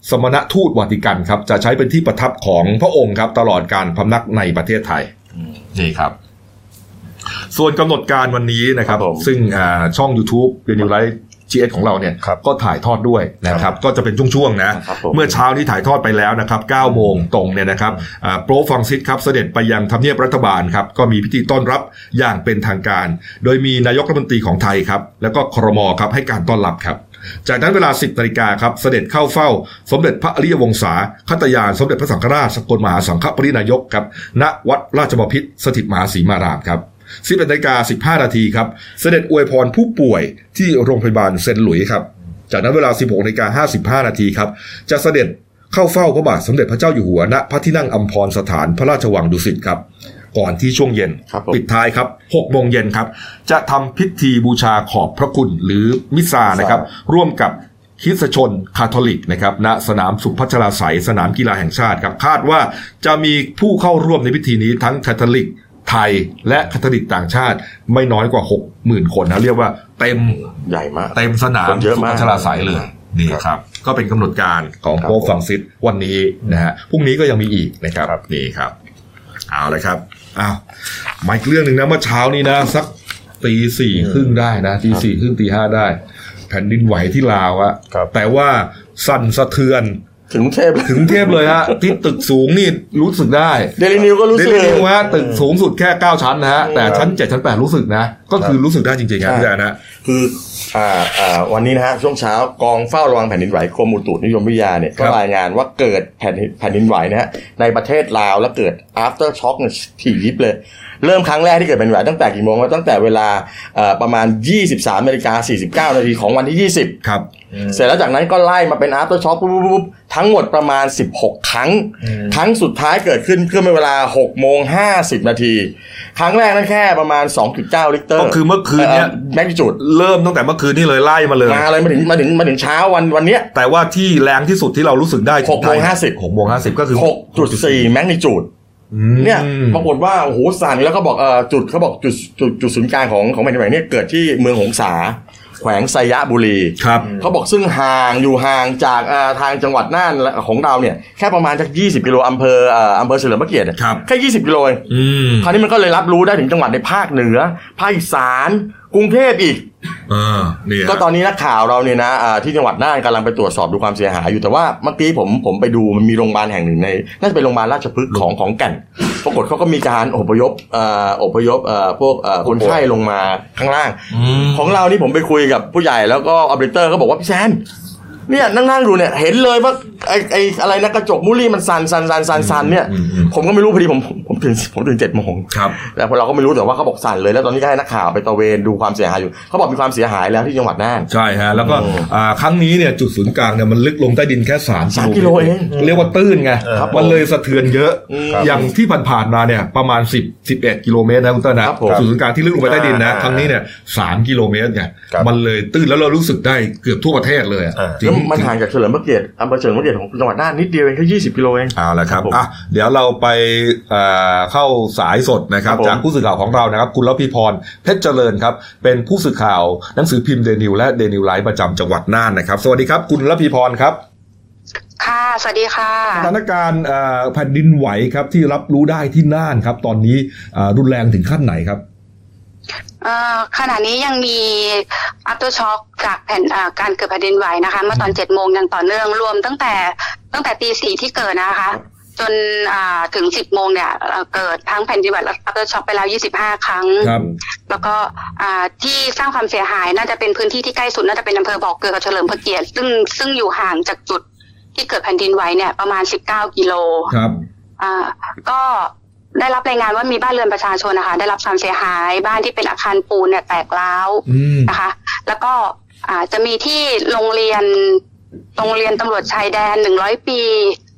สมณทูตวาติกันครับ จะใช้เป็นที่ประทับของพระองค์ครับ ตลอดการพำนักในประเทศไทยนี่ครับ ส่วนกำหนดการวันนี้นะครับ ครับผมซึ่งอ่าช่อง YouTube เดลินิวส์ไลฟ์จีเอของเราเนี่ยครับก็ถ่ายทอดด้วยนะครับ ก็จะเป็นช่วงๆนะครับผม เมื่อเช้านี้ถ่ายทอดไปแล้วนะครับ9โมงตรงเนี่ยนะครับอ่าโป๊ปฟรังซิสครับเสด็จไปยังทำเนียบรัฐบาลครับ ก็มีพิธีต้อนรับอย่างเป็นทางการ โดยมีนายกรัฐมนตรีของไทยครับ แล้วก็ครมครับให้การต้อนรับครับ จากนั้นเวลา 10นาฬิกาครับ เสด็จเข้าเฝ้า สมเด็จพระอริยวงศาคัตยาน สมเด็จพระสังฆราชสกลมหาสังฆปรินายกครับ ณวัดราชบพิตรสถิตมหาศรีมารามครับ 11นาฬิกา15 นาทีครับ เสด็จอวยพรผู้ป่วยที่โรงพยาบาลเซนต์หลุยส์ครับ จากนั้นเวลา 16นาฬิกา55 นาทีครับ จะเสด็จเข้าเฝ้าพระบาทสมเด็จพระเจ้าอยู่หัวณพระที่นั่งอัมพรสถานพระราชวังดุสิตครับก่อนที่ช่วงเย็นครับผมปิดท้ายครับ6โมงเย็นครับ จะทำพิธีบูชาขอบพระคุณหรือมิสซานะครับ ร่วมกับคริสตชนคาทอลิกนะครับณสนามศุภชลาศัยสนามกีฬาแห่งชาติครับ คาดว่าจะมีผู้เข้าร่วมในพิธีนี้ทั้งคาทอลิก ไทยและคาทอลิกต่างชาติไม่น้อยกว่า 60,000 คนนะเรียกว่าเต็มใหญ่มาก เต็มสนามคนเยอะมากสุภชลาศัยเลยนี่ครับ ก็เป็นกำหนดการของครับโป๊ปฟรังซิสวันนี้นะฮะพรุ่งนี้ก็ยังมีอีกนะครับครับนี่ครับ เอาเลยครับอ้าวมาอีกเรื่องหนึ่งนะเมื่อเช้านี้นะสักตีสี่ครึ่งได้นะตีสี่ครึ่งตีห้าได้ แผ่นดินไหวที่ลาวอะครับแต่ว่าสั่นสะเทือน ถึงกรุงเทพเลยถึงเทพเลยฮะที่ตึกสูงนี่รู้สึกได้เดลินิวก็รู้เดสึกลินิวฮะตึกสูงสุดแค่ 9 ชั้นนะฮะแต่ชั้น 7 ชั้น 8 รู้สึกนะ ก็คือรู้สึกได้จริงๆครับใช่พี่แอนนะ คืออ่าอ่าวันนี้นะฮะช่วงเช้ากองเฝ้าระวังแผ่นดินไหวกรมอุตุนิยมวิทยาเนี่ยครัก็บรายงานว่าเกิดแผ่นดินแผ่นดินไหวนะฮะในประเทศลาวแล้วเกิด after shock เนี่ยถี่ยิบเลย เริ่มครั้งแรกที่เกิดแผ่นดินไหวตั้งแต่กี่โมงวะตั้งแต่เวลาเอ่อประมาณ 23นาฬิกา49นาทีของวันที่ 20 ครับ เสร็จแล้วจากนั้นก็ไล่มาเป็น after shock ปุ๊บปุ๊บปุ๊บทั้งหมดประมาณ 16 ครั้ง ครั้งสุดท้ายเกิดขึ้นเพื่อเวลา6โมง50นาทีครั้งแรกนั่นแค่ประมาณ 2.9ลิตรก็คือเมื่อคืนเนี้ยแมกนิจูดเริ่มตั้งแต่เมื่อคืนนี่เลยไล่มาเลยมาเลยมาถึงมาถึงมาถึงเช้าวันวันเนี้ย แต่ว่าที่แรงที่สุดที่เรารู้สึกได้หกโมงห้าสิบหกโมงห้าสิบก็คือ6.4แมกนิจูดอืมเนี่ยปรากฏว่าโอ้โหสั่นแล้วก็บอกเออจุดเขาบอกจุดจุดจุดศูนย์กลางของของแผ่นดินไหวเนี่ยเกิดที่เมืองหงสาแขวงไซยะบุรีครับเขาบอกซึ่งห่างอยู่ห่างจากอ่าทางจังหวัดน่านของเราเนี่ยแค่ประมาณจาก 20 กิโลอำเภออ่าอำเภอเฉลิมพระเกียรติเนี่ยครับแค่ 20 กิโลเองอืมคราวนี้มันก็เลยรับรู้ได้ถึงจังหวัดในภาคเหนือ ภาคอีสาน กรุงเทพอีกเออเนี่ยก็ตอนนี้นักข่าวเราเนี่ยนะอ่าที่จังหวัดน่านกำลังไปตรวจสอบดูความเสียหายอยู่แต่ว่าเมื่อกี้ผมผมไปดูมันมีโรงพยาบาลแห่งหนึ่งในน่าจะเป็นโรงพยาบาลราชพฤกษ์ของของแก่นปรากฏเขาก็มีการอพยพเอ่ออพยพเอ่อพวกเอ่อคนไข้ลงมาข้างล่างอืมของเรานี่ผมไปคุยกับผู้ใหญ่แล้วก็ออเปอเรเตอร์เขาบอกว่าพี่แซน เนี่ยนั่งๆดูเนี่ยเห็นเลยว่าไอ้ไอ้อะไรนะกระจกมูลี่มันสั่นสั่นสั่นสั่นสั่นเนี่ยอืมอืมผมก็ไม่รู้พอดีผมผมผมถึงผมถึงเจ็ดโมงครับแต่พอเราก็ไม่รู้แต่ว่าเขาบอกสั่นเลย แล้วตอนนี้ก็ให้นักข่าวไปตระเวนดูความเสียหายอยู่เขาบอกมีความเสียหายแล้วที่จังหวัดน่านใช่ฮะแล้วก็โอ้อ่าครั้งนี้เนี่ยจุดศูนย์กลางเนี่ยมันลึกลงใต้ดินแค่สามสามกิโลเองเรียกว่าตื้นไงครับมันเลยสะเทือนเยอะอืมอย่างที่ผ่านๆมาเนี่ยประมาณ10 11กิโลเมตรนะคุณเต้นนะครับผมจุดศูนย์กลางที่ลึกลงไปใต้ดินนะอ่าครั้งนี้เนี่ยสามกิโลเมตรไงครับมันเลยตื้นแล้วเรารู้สึกได้เกือบทั่วประเทศเลยอะอ่าจริงแล้วมันห่างจากเฉลิมพระเกียรติอำเภอเฉลิมพระเกียรติของจังหวัดน่านนิดเดียวเองแค่ยี่สิบกิโลเองเอาละครับครับผมอะเดี๋ยวเราไปเอ่อเข้าสายสดนะครับครับผมจากผู้สื่อข่าวของเรานะครับ คุณระพีพรเพชรเจริญครับ เป็นผู้สื่อข่าวหนังสือพิมพ์เดนิวและเดนิวไลฟ์ประจำจังหวัดน่านนะครับ สวัสดีครับ คุณระพีพรครับค่ะ สวัสดีค่ะ สถานการณ์เอ่อแผ่นดินไหวครับที่รับรู้ได้ที่น่านครับ ตอนนี้เอ่อรุนแรงถึงขั้นไหนครับเอ่อ ขณะนี้ยังมี after shock จากแผ่นอ่าการเกิดแผ่นดินไหวนะคะ เมื่อตอนเจ็ดโมงยังต่อเนื่องรวมตั้งแต่ตั้งแต่ตีสี่ที่เกิดนะคะ จนอ่าถึงสิบโมงเนี่ยเอ่อเกิดทั้งแผ่นดินไหวและ after shock ไปแล้วยี่สิบห้าครั้งครับแล้วก็อ่าที่สร้างความเสียหายน่าจะเป็นพื้นที่ที่ใกล้สุดน่าจะเป็นอำเภอบ่อเกลือกับเฉลิมพระเกียรติซึ่งซึ่งอยู่ห่างจากจุดที่เกิดแผ่นดินไหวเนี่ยประมาณสิบเก้ากิโลครับ อ่าก็ ได้รับรายงานว่ามีบ้านเรือนประชาชนนะคะได้รับความเสียหายบ้านที่เป็นอาคารปูนเนี่ยแตกร้าวอืมนะคะ แล้วก็อ่าจะมีที่โรงเรียนโรงเรียนตำรวจชายแดนหนึ่งร้อยปี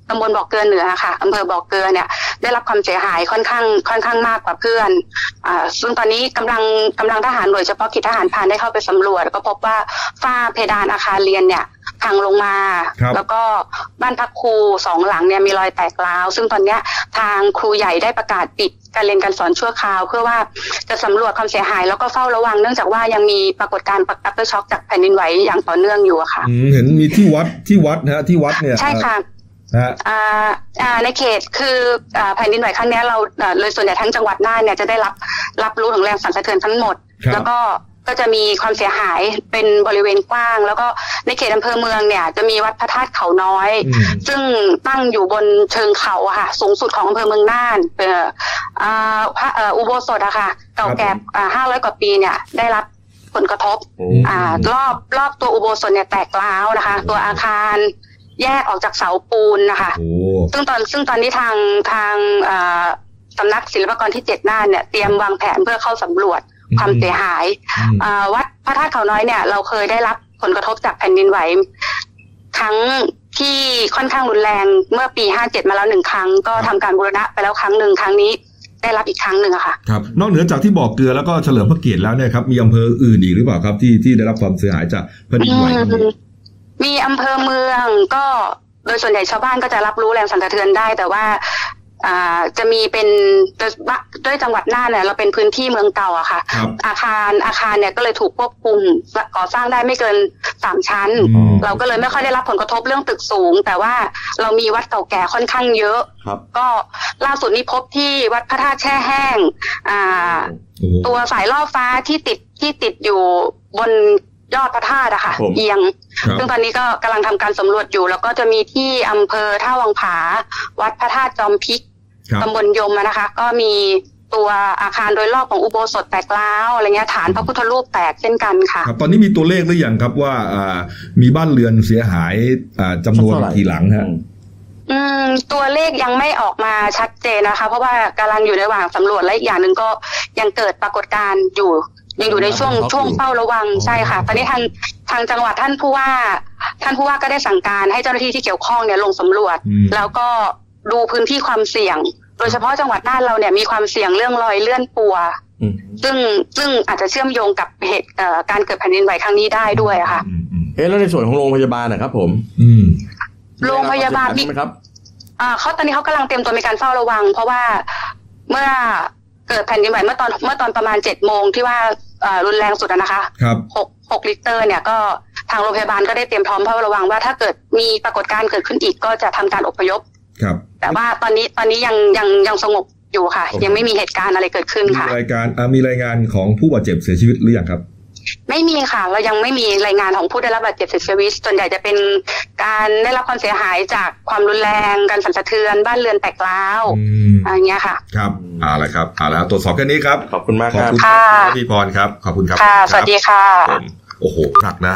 ตำบลบ่อเกลือเหนือค่ะอำเภอบ่อเกลือเนี่ย ได้รับความเสียหายค่อนข้างค่อนข้างมากกว่าเพื่อนอ่าซึ่งตอนนี้กำลังกำลังทหารหน่วยเฉพาะกิจทหารพรานได้เข้าไปสำรวจ ก็พบว่าฝ้าเพดานอาคารเรียนเนี่ยพังลงมาครับแล้วก็บ้านพักครูสองหลังเนี่ยมีรอยแตกร้าว ซึ่งตอนเนี้ยทางครูใหญ่ได้ประกาศปิดการเรียนการสอนชั่วคราว เพื่อว่าจะสำรวจความเสียหาย แล้วก็เฝ้าระวังเนื่องจากว่ายังมีปรากฏการณ์อัปเตอร์ช็อคจากแผ่นดินไหวอย่างต่อเนื่องอยู่อะค่ะอืมเห็นมีที่วัดที่วัดนะฮะที่วัดเนี่ยใช่ค่ะนะฮะ อ่าอ่าในเขตคืออ่าแผ่นดินไหวครั้งเนี้ยเราอ่าโดยส่วนใหญ่ทั้งจังหวัดน่านเนี่ยจะได้รับรับรู้ถึงแรงสั่นสะเทือนทั้งหมดครับแล้วก็ก็จะมีความเสียหายเป็นบริเวณกว้าง แล้วก็ในเขตอำเภอเมืองเนี่ย จะมีวัดพระธาตุเขาน้อยอืมซึ่งตั้งอยู่บนเชิงเขาอะค่ะสูงสุดของอำเภอเมืองน่านเอ่ออ่าพระเอ่ออุโบสถอะค่ะเก่าแก่ห้าร้อยกว่าปีเนี่ยได้รับผลกระทบอ่ารอบรอบตัวอุโบสถเนี่ยแตกร้าวนะคะ ตัวอาคาร แยกออกจากเสาปูนนะคะโอ้ซึ่งตอนซึ่งตอนนี้ทางทางเอ่อสำนักศิลปากรที่เจ็ดน่านเนี่ยเตรียมวางแผนเพื่อเข้าสำรวจความเสียหายอืมเอ่อวัดพระธาตุเขาน้อยเนี่ย เราเคยได้รับผลกระทบจากแผ่นดินไหวครั้งที่ค่อนข้างรุนแรงเมื่อปีห้าเจ็ดมาแล้วหนึ่งครั้ง ก็ทำการบูรณะไปแล้วครั้งหนึ่งครั้งนี้ได้รับอีกครั้งหนึ่งอะค่ะครับนอกเหนือจากที่บอกเกลือแล้วก็เฉลิมพระเกียรติแล้วเนี่ยครับมีอำเภออื่นอีกหรือเปล่าครับที่ที่ได้รับความเสียหายจากแผ่นดินไหวครั้งนี้ มีอำเภอเมืองก็โดยส่วนใหญ่ชาวบ้านก็จะรับรู้แรงสั่นสะเทือนได้ แต่ว่าอ่าจะมีเป็นด้วยจังหวัดน่านเนี่ยเราเป็นพื้นที่เมืองเก่าอะค่ะครับอาคารอาคารเนี่ยก็เลยถูกควบคุมก่อสร้างได้ไม่เกินสามชั้นอืมเราก็เลยไม่ค่อยได้รับผลกระทบเรื่องตึกสูง แต่ว่าเรามีวัดเก่าแก่ค่อนข้างเยอะครับก็ล่าสุดนี้พบที่วัดพระธาตุแช่แห้งอ่าโอ้โหตัวสายล่อฟ้าที่ติดที่ติดอยู่บน ยอดพระธาตุอะค่ะผมเอียงครับซึ่งตอนนี้ก็กำลังทำการสำรวจอยู่ แล้วก็จะมีที่อำเภอท่าวังผา วัดพระธาตุจอมพริกครับตำบลยมอะนะคะ ก็มีตัวอาคารโดยรอบของอุโบสถแตกร้าวอะไรเงี้ยฐานพระพุทธรูปแตกเช่นกันค่ะครับตอนนี้มีตัวเลขหรือยังครับว่าอ่ามีบ้านเรือนเสียหายอ่าจำนวนเท่าไหร่กี่หลังฮะอืมตัวเลขยังไม่ออกมาชัดเจนนะคะ เพราะว่ากำลังอยู่ในระหว่างสำรวจและอีกอย่างหนึ่งก็ยังเกิดปรากฏการณ์อยู่ ยังอยู่ในช่วงครับช่วงเฝ้าระวังใช่ค่ะ ตอนนี้ทางทางจังหวัดท่านผู้ว่า ท่านผู้ว่าก็ได้สั่งการให้เจ้าหน้าที่ที่เกี่ยวข้องเนี่ยลงสำรวจอืมแล้วก็ดูพื้นที่ความเสี่ยง โดยเฉพาะจังหวัดน่านเราเนี่ยมีความเสี่ยงเรื่องรอยเลื่อนปัวอืมซึ่งซึ่งอาจจะเชื่อมโยงกับเหตุเอ่อการเกิดแผ่นดินไหวครั้งนี้ได้ด้วยอะค่ะอืมอืมเอ๊ะแล้วในส่วนของโรงพยาบาลนะครับ ผม อืมโรงพยาบาลมีไหมครับอ่าเขาตอนนี้เขากำลังเตรียมตัวมีการเฝ้าระวัง เพราะว่าเมื่อเกิดแผ่นดินไหวเมื่อตอนเมื่อตอนประมาณเจ็ดโมงที่ว่าเอ่อ รุนแรงสุดอะนะคะครับหกหกลิตรเนี่ยก็ทางโรงพยาบาลก็ได้เตรียมพร้อมเฝ้าระวังว่าถ้าเกิดมีปรากฏการณ์เกิดขึ้นอีกก็จะทำการอพยพครับ แต่ว่าตอนนี้ตอนนี้ยังยังยังสงบอยู่ค่ะ ยังไม่มีเหตุการณ์อะไรเกิดขึ้นมีค่ะรายการอ่ามีรายงานของผู้บาดเจ็บเสียชีวิตหรือยังครับ ไม่มีค่ะ เรายังไม่มีรายงานของผู้ได้รับบาดเจ็บเสียชีวิตส่วนใหญ่จะเป็นการได้รับความเสียหายจากความรุนแรง การสั่นสะเทือน บ้านเรือนแตกร้าวอืมอะไรอย่างเงี้ยค่ะ ครับเอาละครับเอาละตรวจสอบแค่นี้ครับขอบคุณมากขอบครับคุณค่ะครับพี่พรครับขอบคุณครับค่ะสวัสดีค่ะผมโอ้โหหนักนะ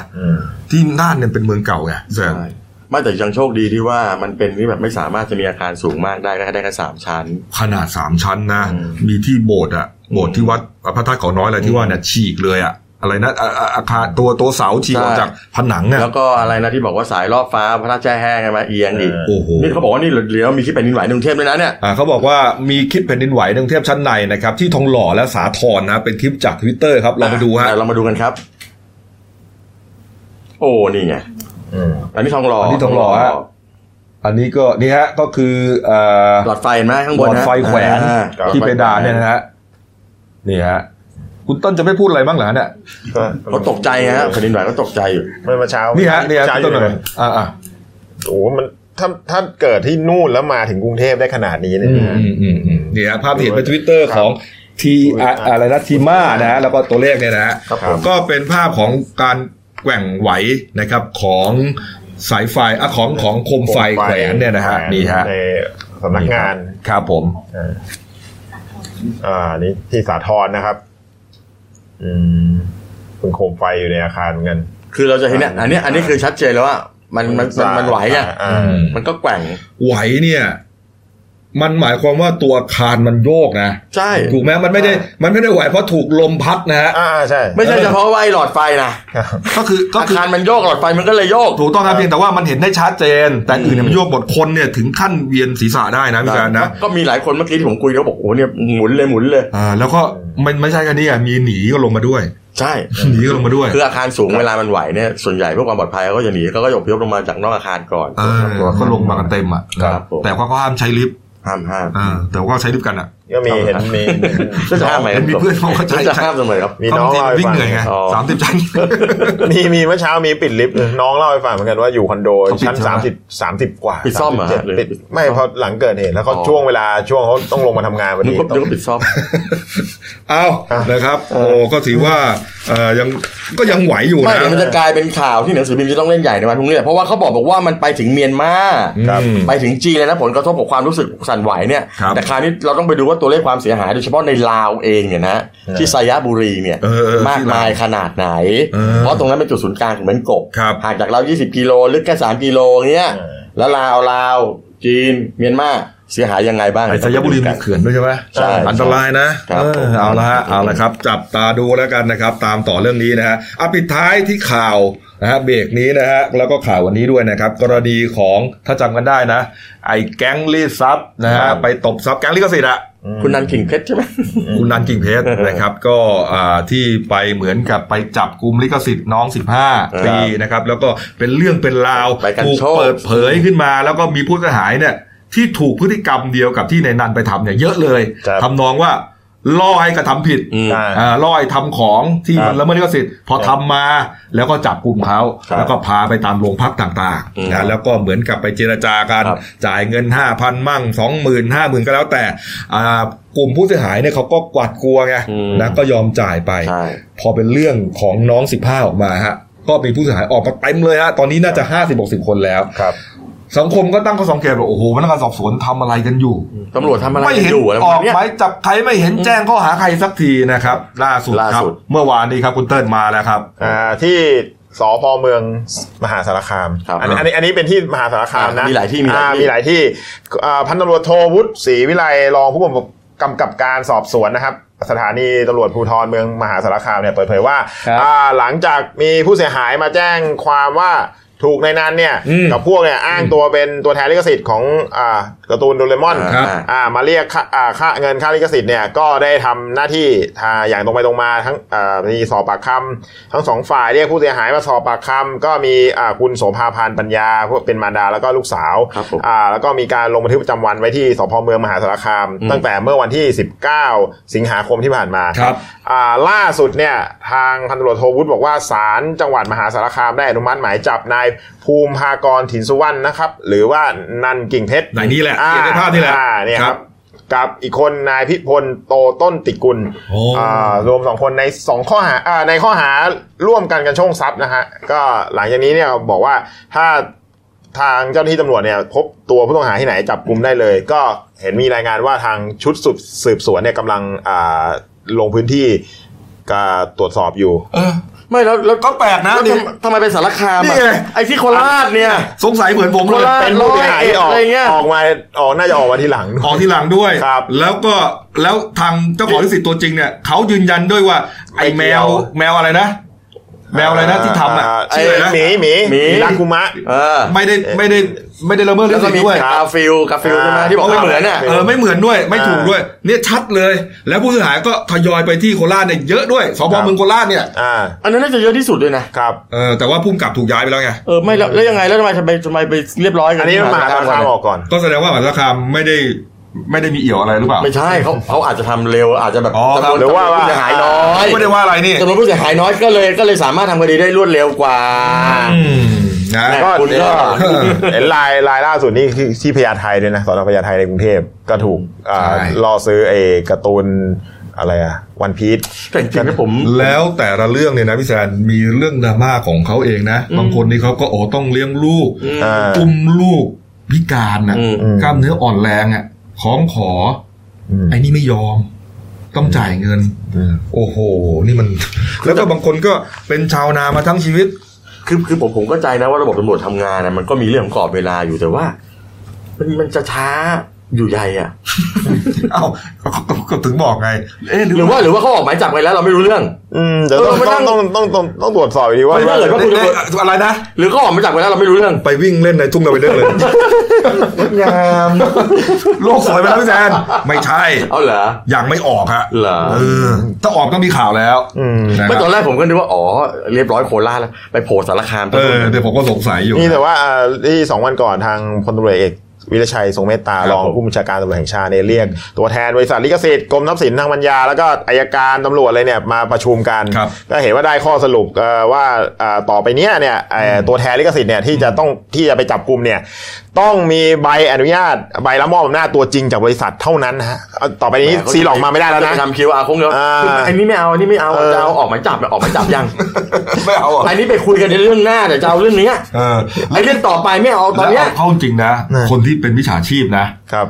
ที่น่านเนี่ยเป็นเมืองเก่าไงแซมใช่ไม่แต่ยังโชคดีที่ว่ามันเป็นที่แบบไม่สามารถจะมีอาคารสูงมากได้ก็ได้แค่สามชั้น ขนาดสามชั้นนะอืมมีที่โบสถ์อะโบสถ์ที่วัดพระธาตุเขาน้อยอะไรที่ว่าเนี่ยฉีกเลยอะ อะไรนะอ่าอ่าอาคารตัวตัวเสาฉีกออกจากผนังอะแล้วก็อะไรนะที่บอกว่าสายรอบฟ้าพระธาตุแช่แห้งใช่ไหมเอียงอีกโอ้โหนี่เขาบอกว่านี่เหลือมีที่เป็นดินไหวในกรุงเทพด้วยนะเนี่ยอ่าเขาบอกว่ามีคลิปแผ่นดินไหวในกรุงเทพชั้นในนะครับที่ทองหล่อและสาทรนะเป็นคลิปจากทวิตเตอร์ครับลองไปดูฮะเรามาดูกันครับ โอ้นี่ไงอันนี้ทองหล่ออัอันนี้ทองหล่อฮะอันนี้ก็นี่ฮะก็คือเอ่อหลอดไฟเห็นไหมข้างหบลนอดนะไฟแขวนอ่าที่เพดานเนี่ยนะฮะนี่ฮะ คุณต้นจะไม่พูดอะไรบ้างเหรอเนี่ยก็เขาตกใจฮะแผ่นดินไหวก็ตกใจอยู่เมื่อเช้านี่ฮะนี่ฮะเช้าคุณอต้นยู่หน่อยอ่าอ่าโอ้โหมันถ้าถ้าเกิดที่นู่นแล้วมาถึงกรุงเทพได้ขนาดนี้เนี่ยอืมนะอืมอืมอืมนี่ฮะภาพที่เห็นในทวิตเตอร์ของทีอะอะไรนะทีม่านะฮะแล้วก็ตัวเลขเนี่ยนะฮะครับผมก็เป็นภาพของการแกว่งไหวนะครับของสายไฟอะของของโคมไฟแขวนเนี่ยนะฮะนี่ฮะในสำนักงานครับผมอ่านี่ที่สาทรนะครับอืม เป็นโคมไฟอยู่ในอาคารเหมือนกัน คือเราจะเห็นเนี่ยอันเนี้ยอันนี้คือชัดเจนแล้วว่ามันมันมันมันไหวอะอ่ามันก็แกว่งไหวเนี่ย มันหมายความว่าตัวอาคารมันโยกนะ ใช่ ถูกไหมมันไม่ได้มันไม่ได้ไหวเพราะถูกลมพัดนะฮะอ่าใช่ ไม่ใช่เฉพาะว่าไอ้หลอดไฟนะก็คือก็อาคือคารมันโยกหลอดไฟมันก็เลยโยก ถูกต้องครับเพียงแต่ว่ามันเห็นได้ชัดเจน แต่อื่นเนี่ยมันโยกหมดคนเนี่ยถึงขั้นเวียนศีรษะได้นะพี่การนะ ก็มีหลายคนเมื่อกี้ที่ผมคุยเขาบอกโอ้เนี่ยหมุนเลยหมุนเลยอ่าแล้วก็มันไม่ใช่แค่นี้อะมีหนีก็ลงมาด้วยใช่หนีก็ลงมาด้วย คืออาคารสูงเวลามันไหวเนี่ยส่วนใหญ่เพื่อความปลอดภัยเขาก็จะหนีเขาก็ยกยกลงมาจากนอกอาคารก่อนเออก็ลงมากันเต็มอะครับผมแต่ว่าก็ห้ามใช้ลิฟต์ ห้ามห้ามอ่าแต่ว่าใช้ลิฟต์กันอะ ก็มีเห็นมีจะห้ามไหมเห็นมีเพื่อนบอกว่าใช้จะห้ามทำไมครับมีน้องบาเล่าให้วิ่งฟังเหนื่อยไงอ๋อสามสิบชั้นมีมีเมื่อเช้ามีปิดลิฟต์น้องเล่าให้ฟังเหมือนกันว่าอยู่คอนโดเขาปิดชั้นใช่ไหมสามสิบสามสิบกว่าปิดซ่อมเหรอฮะ37หรือปิดไม่พอหลังเกิดเหตุแล้วเขาอ๋อช่วงเวลาช่วงเขาต้องลงมาทำงานพอนึดีกว่านึกว่าปิดซ่อมเอานะครับ โอ้ก็ถือว่าเอ่อยังก็ยังไหวอยู่ไม่นะเดี๋ยวมันจะกลายเป็นข่าวที่หนังสือพิมพ์จะต้องเล่นใหญ่ในวันพรุ่งนี้แหละเพราะว่าเขาบอกบอกว่ามันไปถึงเมียนมาครับไปถึงจีนเลยนะผลกระทบกับความรู้สึกสั่นไหวเนี่ยครับแต่คราวนี้เราต้องไปดูว่าตัวเลขความเสียหายโดยเฉพาะในลาวเองเนี่ยนะที่ไซยะบุรีเนี่ยเออเออมากมายขนาดไหนเออเพราะตรงนั้นเป็นจุดศูนย์กลางของเหมือนกบครับห่างจากเรา 20 กิโลลึกแค่3กิโลเงี้ยเออแล้วลาวลาวจีนเมียนมาเสียหายยังไงบ้างไอ้สยบุรีมีเขื่อนด้วยใช่ไหมใช่อันตรายนะครับเออเอาละฮะเอาละครับ จับตาดูแล้วกันนะครับ ตามต่อเรื่องนี้นะฮะอะปิดท้ายที่ข่าว นะฮะเบรกนี้นะฮะแล้วก็ข่าววันนี้ด้วยนะครับ กรณีของถ้าจำกันได้นะ ไอ้แก๊งรีดทรัพย์นะฮะไปตบทรัพย์แก๊งลิขสิทธิ์อะคุณนันกิ่งเพชรใช่ไหมคุณนันกิ่งเพชรนะครับ ก็อ่าที่ไปเหมือนกับไปจับกลุ่มลิขสิทธิ์น้อง 15 ปีนะครับ แล้วก็เป็นเรื่องเป็นราวไปกันถูกโชคเปิดเผยขึ้นมา แล้วก็มีผู้เสียหายเนี่ยที่ถูกพฤติกรรมเดียวกับที่ในนันไปทำเนี่ยเยอะเลยครับทำนองว่า ล่อให้กระทำผิดอืมอ่าอ่าล่อให้ทำของที่ครับมันละเมิดลิขสิทธิ์พอทำมาแล้วก็จับกลุ่มเขาครับแล้วก็พาไปตามโรงพักต่างอืมๆนะแล้วก็เหมือนกับไปเจรจากันครับจ่ายเงินห้าพันมั่งสองหมื่นห้าหมื่นก็แล้วแต่อ่ากลุ่มผู้เสียหายเนี่ยเขาก็กวาดกลัวไงอืมนะก็ยอมจ่ายไปใช่พอเป็นเรื่องของน้องสิบห้าออกมาฮะก็มีผู้เสียหายออกมาเต็มเลยฮะตอนนี้น่าจะห้าสิบหกสิบคนแล้วครับ สังคมก็ตั้งข้อสังเกตว่าโอ้โหพนักงานสอบสวนทำอะไรกันอยู่ตำรวจทำอะไรไม่กันเห็นอยู่อะไรปอระอมาณกเนี้ยหมายจับใครไม่เห็นแจ้งข้อหาใครสักทีนะครับ ล่าสุดล่าครับสุดเมื่อวานนี้ครับคุณเติ้ลมาแล้วครับอ่าที่สพเมืองมหาสารคามครับอันนี้อันนี้อันนี้เป็นที่มหาสารคามนะมีหลายที่มีหลายที่อ่มีหลายที่อ่าพันตำรวจโทวุฒิศรีวิไลรองผู้กำกับการสอบสวนนะครับสถานีตำรวจภูธรเมืองมหาสารคามเนี่ยเปิดเผยว่าครับอ่าหลังจากมีผู้เสียหายมาแจ้งความว่า ถูกในนั้นเนี่ยอืมกับพวกเนี่ยอ้างตัวเป็นตัวแทนลิขสิทธิ์ของอ่าการ์ตูนโดเรมอนครับอ่ามาเรียกค่าอ่าค่าเงินค่าลิขสิทธิ์เนี่ยก็ได้ทำหน้าที่อ่าอย่างตรงไปตรงมาทั้งอ่ามีสอบปากคำทั้งสองฝ่ายเรียกผู้เสียหายมาสอบปากคำก็มีอ่าคุณโสภาพานปัญญาพวกเป็นมารดาแล้วก็ลูกสาวครับผมอ่าแล้วก็มีการลงบันทึกประจำวันไว้ที่สพเมืองมหาสารคามอืมตั้งแต่เมื่อวันที่ 19 สิงหาคมที่ผ่านมาครับอ่าล่าสุดเนี่ยทางพันตำรวจโทวุฒิบอกว่าศาลจังหวัดมหาสารคามได้อนุมัติหมายจับนายภูมิภากรถินสุวรรณนะครับ หรือว่านันกิ่งเพชรไหนนี่แหละอ่าที่ในภาพนี่แหละอ่าเนี่ยคครัรับบกับอีกคนนายพิพลโตต้นติกุลโอ้อ่ารวมสองคนในสองข้อหาอ่าในข้อหาร่วมกันกันโชงทรัพย์นะฮะก็หลังจากนี้เนี่ยบอกว่าถ้าทางเจ้าหน้าที่ตำรวจเนี่ยพบตัวผู้ต้องหาที่ไหนจับกลุ่มได้เลย ก็เห็นมีรายงานว่าทางชุดสืบสืบสวนเนี่ยกำลังอ่าลงพื้นที่ก็ตรวจสอบอยู่เออ ไม่แล้วแล้วก็แปลกนะแล้วนี่ทำทำไมเป็นสารคามนี่อะไง ไอ้ที่โคราชเนี่ย สงสัยเหมือนผมเลยโคราช เป็นผู้เสียหายที่ออกอะไรเงี้ย ออกมาออกน่าจะออกมาทีหลัง ออกที่หลังด้วย ครับแล้วก็แล้วทางเจ้าของลิขสิทธิ์ตัวจริงเนี่ยเขายืนยันด้วยว่า ไอ้ไม่แมเกี่ยว วแมวอะไรนะ แมวอะไรนะที่ทำอะไอ้ชื่ออะไรนะหมีหมีหมีรักคุมะเออไม่ได้ไม่ได้ไม่ได้ละเมิดลิแล้ขวก็สิทมีธิ์ด้วยกาฟิลกาฟิลใช่ไหมที่บอกไม่เหมือนอะเออไม่เหมือนด้วยไม่ถูกด้วย เนี่ยชัดเลย แล้วผู้เสียหายก็ทยอยไปที่โคราชเนี่ยเยอะด้วยสพเมืองโคราชเนี่ยอ่าอันนั้นน่าจะเยอะที่สุดด้วยนะครับเออแต่ว่าพุ่มกลับถูกย้ายไปแล้วไงเออไม่แล้วแล้วยังไงแล้วทำไมทำไมทำไมไปเรียบร้อยกัอันนนี้ที่มหาสารคามออกก่อน ก็แสดงว่ามหาสารคามไม่ได้ ไม่ได้มีเอี่ยวอะไรหรือเปล่า ไม่ใช่เขาเขาอาจจะทำเร็วอาจจะแบบอ๋อครับจำนวนหรือว่าจำนวนผู้เสียหายน้อยไม่ได้ว่าอะไรนี่จำนวนผู้เสียหายน้อยก็เลยก็เลยสามารถทำคดีได้รวดเร็วกว่า อืมนะก็คุณก็ เห็นลายลายล่าสุดนี่คือที่พญาไทด้วยนะสอนอพญาไทในกรุงเทพก็ถูกอ่าล่อซื้อไอ้การ์ตูนอะไรอะวันพีช แต่จริงๆนะผม แล้วแต่ละเรื่องเนี่ยนะพี่แซนมีเรื่องดราม่าของเขาเองนะ บางคนนี่เขาก็โอ้ต้องเลี้ยงลูกอ่า อุ้มลูกพิการนะอืมอืมกล้ามเนื้ออ่อนแรงอะ ของขออืมไอ้นี่ไม่ยอม ต้องจ่ายเงินอืมโอ้โห นี่มัน แล้วก็บางคนก็เป็นชาวนามาทั้งชีวิต คือคือผมผมเข้าใจนะว่าระบบตำรวจทำงานนะมันก็มีเรื่องของกรอบเวลาอยู่แต่ว่า มันมันจะช้า อยู่ใหญ่อะเอ้าก็ก็ก็ถึงบอกไง เอ๊ะหรือหรือว่าหรือว่าเขาออกหมายจับไปแล้วเราไม่รู้เรื่อง อืมเดี๋ยวต้องเออมานั่ต้องงต้องต้องต้องต้องตรวจสอบอีกทีว่าไม่ได้เลยว่าคุณเอ๊ะอะไรนะ หรือเขาออกหมายจับไปแล้วเราไม่รู้เรื่อง ไปวิ่งเล่นในทุ่งลาเวนเดอร์เลยงามโลกสวยไปแล้วพี่แซนไม่ใช่เอาเหรอยังไม่ออกฮะเหรอเออถ้าออกก็มีข่าวแล้วอืมนะไม่คตอรับนแรกผมก็นึกว่าอ๋อเรียบร้อยโคราชแล้วไปโผล่สารคามเออเดี๋ยวผมก็สงสัยอยู่นี่แต่ว่าอ่าที่สองวันก่อนทางพลตำรวจเอก วิรชัยทรงเมตตาครับรองผู้บัญชาการตำรวจแห่งชาติเนี่ยเรียก ตัวแทนบริษัทลิขสิทธิ์กรมทรัพย์สินทางปัญญา แล้วก็อายการตำรวจอะไรเนี่ยมาประชุมกันครับก็เห็นว่าได้ข้อสรุปเอ่อว่าอ่าต่อไปเนี้ยเนี่ยเอ่อตัวแทนลิขสิทธิ์เนี่ยที่จะต้องที่จะไปจับกลุ่มเนี่ยต้องมีใบอนุญาตใบรับมอบอำนาจตัวจริงจากบริษัทเท่านั้นนะฮะเอาต่อไปนี้ซีหลอกมาไม่ได้แล้วนะทำคิวอาร์คงเดียวอ่าคืออันนี้ไม่เอาอันนี้ไม่เอาเออจะเอาออกหมายจับออกหมายจับยังไม่เอาอะอันนี้ไปคุยกันในเรื่องหน้าแต่จะเอาเรื่องเนี้ยเออไอ้เรื่องต่อไปไม่เอาตอนแล้วเนี้ยเอาเข้าจริงนะนะ คนที่เป็นวิชาชีพนะครับ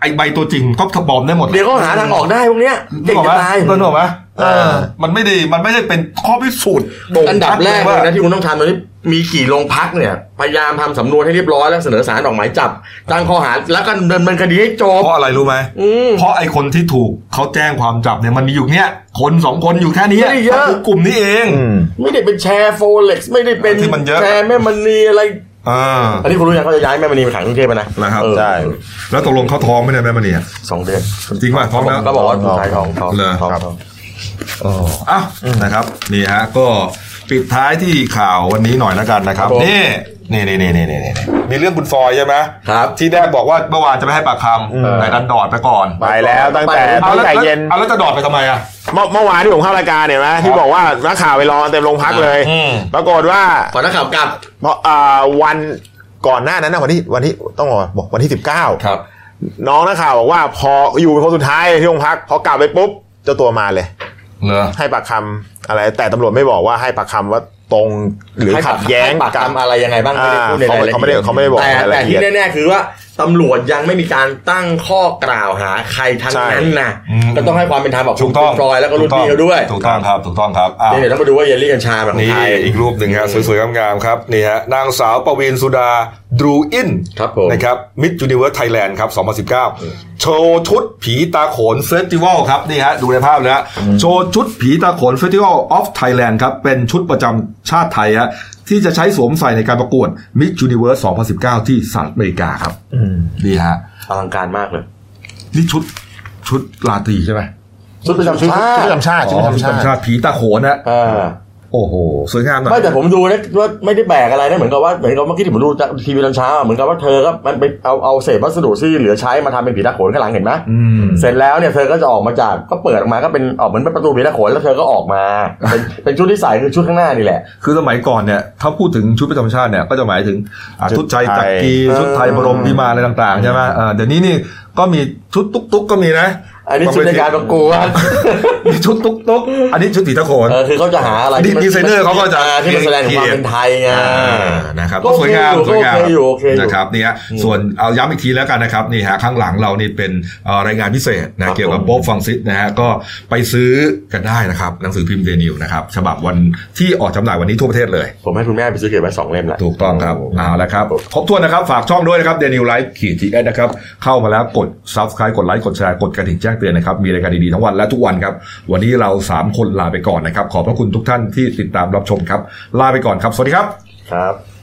ไอใบตัวจริงก็ทบอมได้หมด เดี๋ยวเขาหาทางออกได้พวกเนี้ยนึเก่กงออกไหมจะตายนึกออกไหมเออเออมันไม่ได้มันไม่ได้เป็นข้อพิสูจน์โด่งอันดับชัแรกว่าเลยนะที่คุณต้องทำตอนนี้ มีกี่โรงพักเนี่ย พยายามทำสำนวนให้เรียบร้อยแล้วเสนอสารออกหมายจับตั้งข้อหาแล้วก็ดำเนินคดีให้จบเพราะอะไรรู้ไหมอืมเพราะไอคนที่ถูกเขาแจ้งความจับเนี่ยมันมีอยู่เนี้ยคนสองคนอยู่แค่นี้ไม่ได้เยอะกลุ่มนี้เองอืมไม่ได้เป็นแชร์โฟเล็กซ์ไม่ได้เป็นที่มันเยอะแชร์แม่มณีอะไรอ่าอันนี้คุณรู้ยังเขาจะย้ายแม่มณีไปขังกรุงเทพไปนะนะครับเออใช่แล้วตกลงเขาท้องไม่ได้แม่มันเนี่ยสองเดือนจริงป่ะท้องแล้วก็บอกว่าชายท้องท้องเหรอท้องครับท้องอ้าวนะครับนี่ฮะก็ ปิดท้ายที่ข่าววันนี้หน่อยแล้วกันนะครับครับผม นี่นี่นี่นี่นี่นี่นี่มีเรื่องคุณฟอยใช่ไหมครับ ที่แรกบอกว่าเมื่อวานจะไม่ให้ปากคำแต่ดันดอดไปก่อนไปแล้วตั้งแต่เอาตั้งแล้วแต่เย็น เอาแล้วจะดอดไปทำไมอะ เมื่อเมื่อวานที่ผมเข้ารายการเนี่ยนะที่บอกว่านักข่าวไปรอเต็มโรงพักเลย อืม ปรากฏว่าขอนักข่าวกลับ เพราะอ่าวันก่อนหน้านั้นนะวันที่วันที่ต้องบอกบอกวันที่สิบเก้าครับ น้องนักข่าวบอกว่าพออยู่เป็นคนสุดท้ายที่โรงพักพอกลับไปปุ๊บเจ้าตัวมาเลย เหรอให้ปากคำอะไร แต่ตำรวจไม่บอกว่าให้ปากคำว่าตรงหรือให้ขัดแย้งให้ปากกับคำอะไรยังไงบ้างไม่ได้พูดในรายละเอียดเขาไม่ได้เขาไม่ได้บอกแต่รายละแต่เอียที่ดแนี่ๆคือว่าตำรวจยังไม่มีการตั้งข้อกล่าวหาใครทั้งนั้นนะอืมก็ต้องให้ความเป็นธรรมกับถูคุณกต้องแล้วก็รุ่นพี่เขาด้วยถูกต้องครับถูกต้องครับอ้าวนี่เดี๋ยวต้องมาดูว่าเยลลี่กัญชาแบบของนี่ไทยอีกรูปหนึ่งฮะสวยๆงามๆครับนี่ฮะนางสาวปวีณสุดาดรูอิ้นครับผมนะครับมิด s u นิเวิร์สไทยแลนด์ครับ 2019 โชว์ชุดผีตาโขน Festival ครับนี่ฮะดูในภาพเลยฮะโชว์ชุดผีตาโขน Festival of Thailand ครับเป็นชุดประจำชาติไทยฮะที่จะใช้สวมใส่ในการประกวดมิด s u นิเวิร์ส2019 ที่สหรัฐอเมริกาครับนี่ฮะอลังการมากเลย นี่ชุดชุดราตรีใช่ไหมชุดประจำชาติชุดประจำชาชาติชุดประจำชาติผีตาโขนนะอ่า โอ้โหสวยงามหน่อยไม่แต่ผมดูนะว่าไม่ได้แปลกอะไรนะเหมือนกับว่าเหมือนกับเมื่อกี้ที่ผมดูจากทีวีตอนเช้าอะเหมือนกับว่าเธอก็มันไปเอาเอาเศษวัสดุที่เหลือใช้มาทำเป็นผีตาโขนข้างหลังเห็นไหมอืมเสร็จแล้วเนี่ยเธอก็จะออกมาจากก็เปิดออกมาก็เป็นออกเหมือนเป็นประตูผีตาโขนแล้วเธอก็ออกมา เป็นเป็นชุดที่ใส่คือชุดข้างหน้านี่แหละ คือสมัยก่อนเนี่ยถ้าพูดถึงชุดประจำชาติเนี่ยก็จะหมายถึงอะชุดไทยชุดไทยตักรีเออชุดไทยบรมพิมานอะไรต่างๆใช่ไหมเออเดี๋ยวนี้นี่ก็มีชุดตุ๊กตุ๊กก็มีนะ อันนี้ชุดในการประกวดมีชุดตุ๊กตุ๊กอันนี้ชุดผีตาโขนเออคือเขาจะหาอะไรที่มันดีไซเนอร์เขาก็จะอ่าที่มันแสดงถึงความเป็นไทยไงอ่านะครับก็ก็สวยงามโอเคสวยงามอยู่โอเคอยู่นะครับเนี่ยส่วนเอาย้ำอีกทีแล้วกันนะครับนี่ฮะข้างหลังเรานี่เป็นเอ่อรายงานพิเศษนะครับเกี่ยวกับผมโป๊ปฟรังซิสนะฮะก็ไปซื้อกันได้นะครับหนังสือพิมพ์เดลินิวส์นะครับฉบับวันที่ออกจำหน่ายวันนี้ทั่วประเทศเลย ผมให้คุณแม่ไปซื้อเก็บไว้สองเล่มละถูกต้องครับเอาละครับครบถ้วนนะครับฝากช่องด้วยนะครับเดลินิวส์ขีด TS นะครับเข้ามาแล้วกด subscribe กดไลค์กดแชร์กดกระดิ่งแจ้งเตือนเตือนนะครับ มีรายการดีๆทั้งวันและทุกวันครับ วันนี้เรา 3 คนลาไปก่อนนะครับ ขอบพระคุณทุกท่านที่ติดตามรับชมครับ ลาไปก่อนครับ สวัสดีครับ ครับ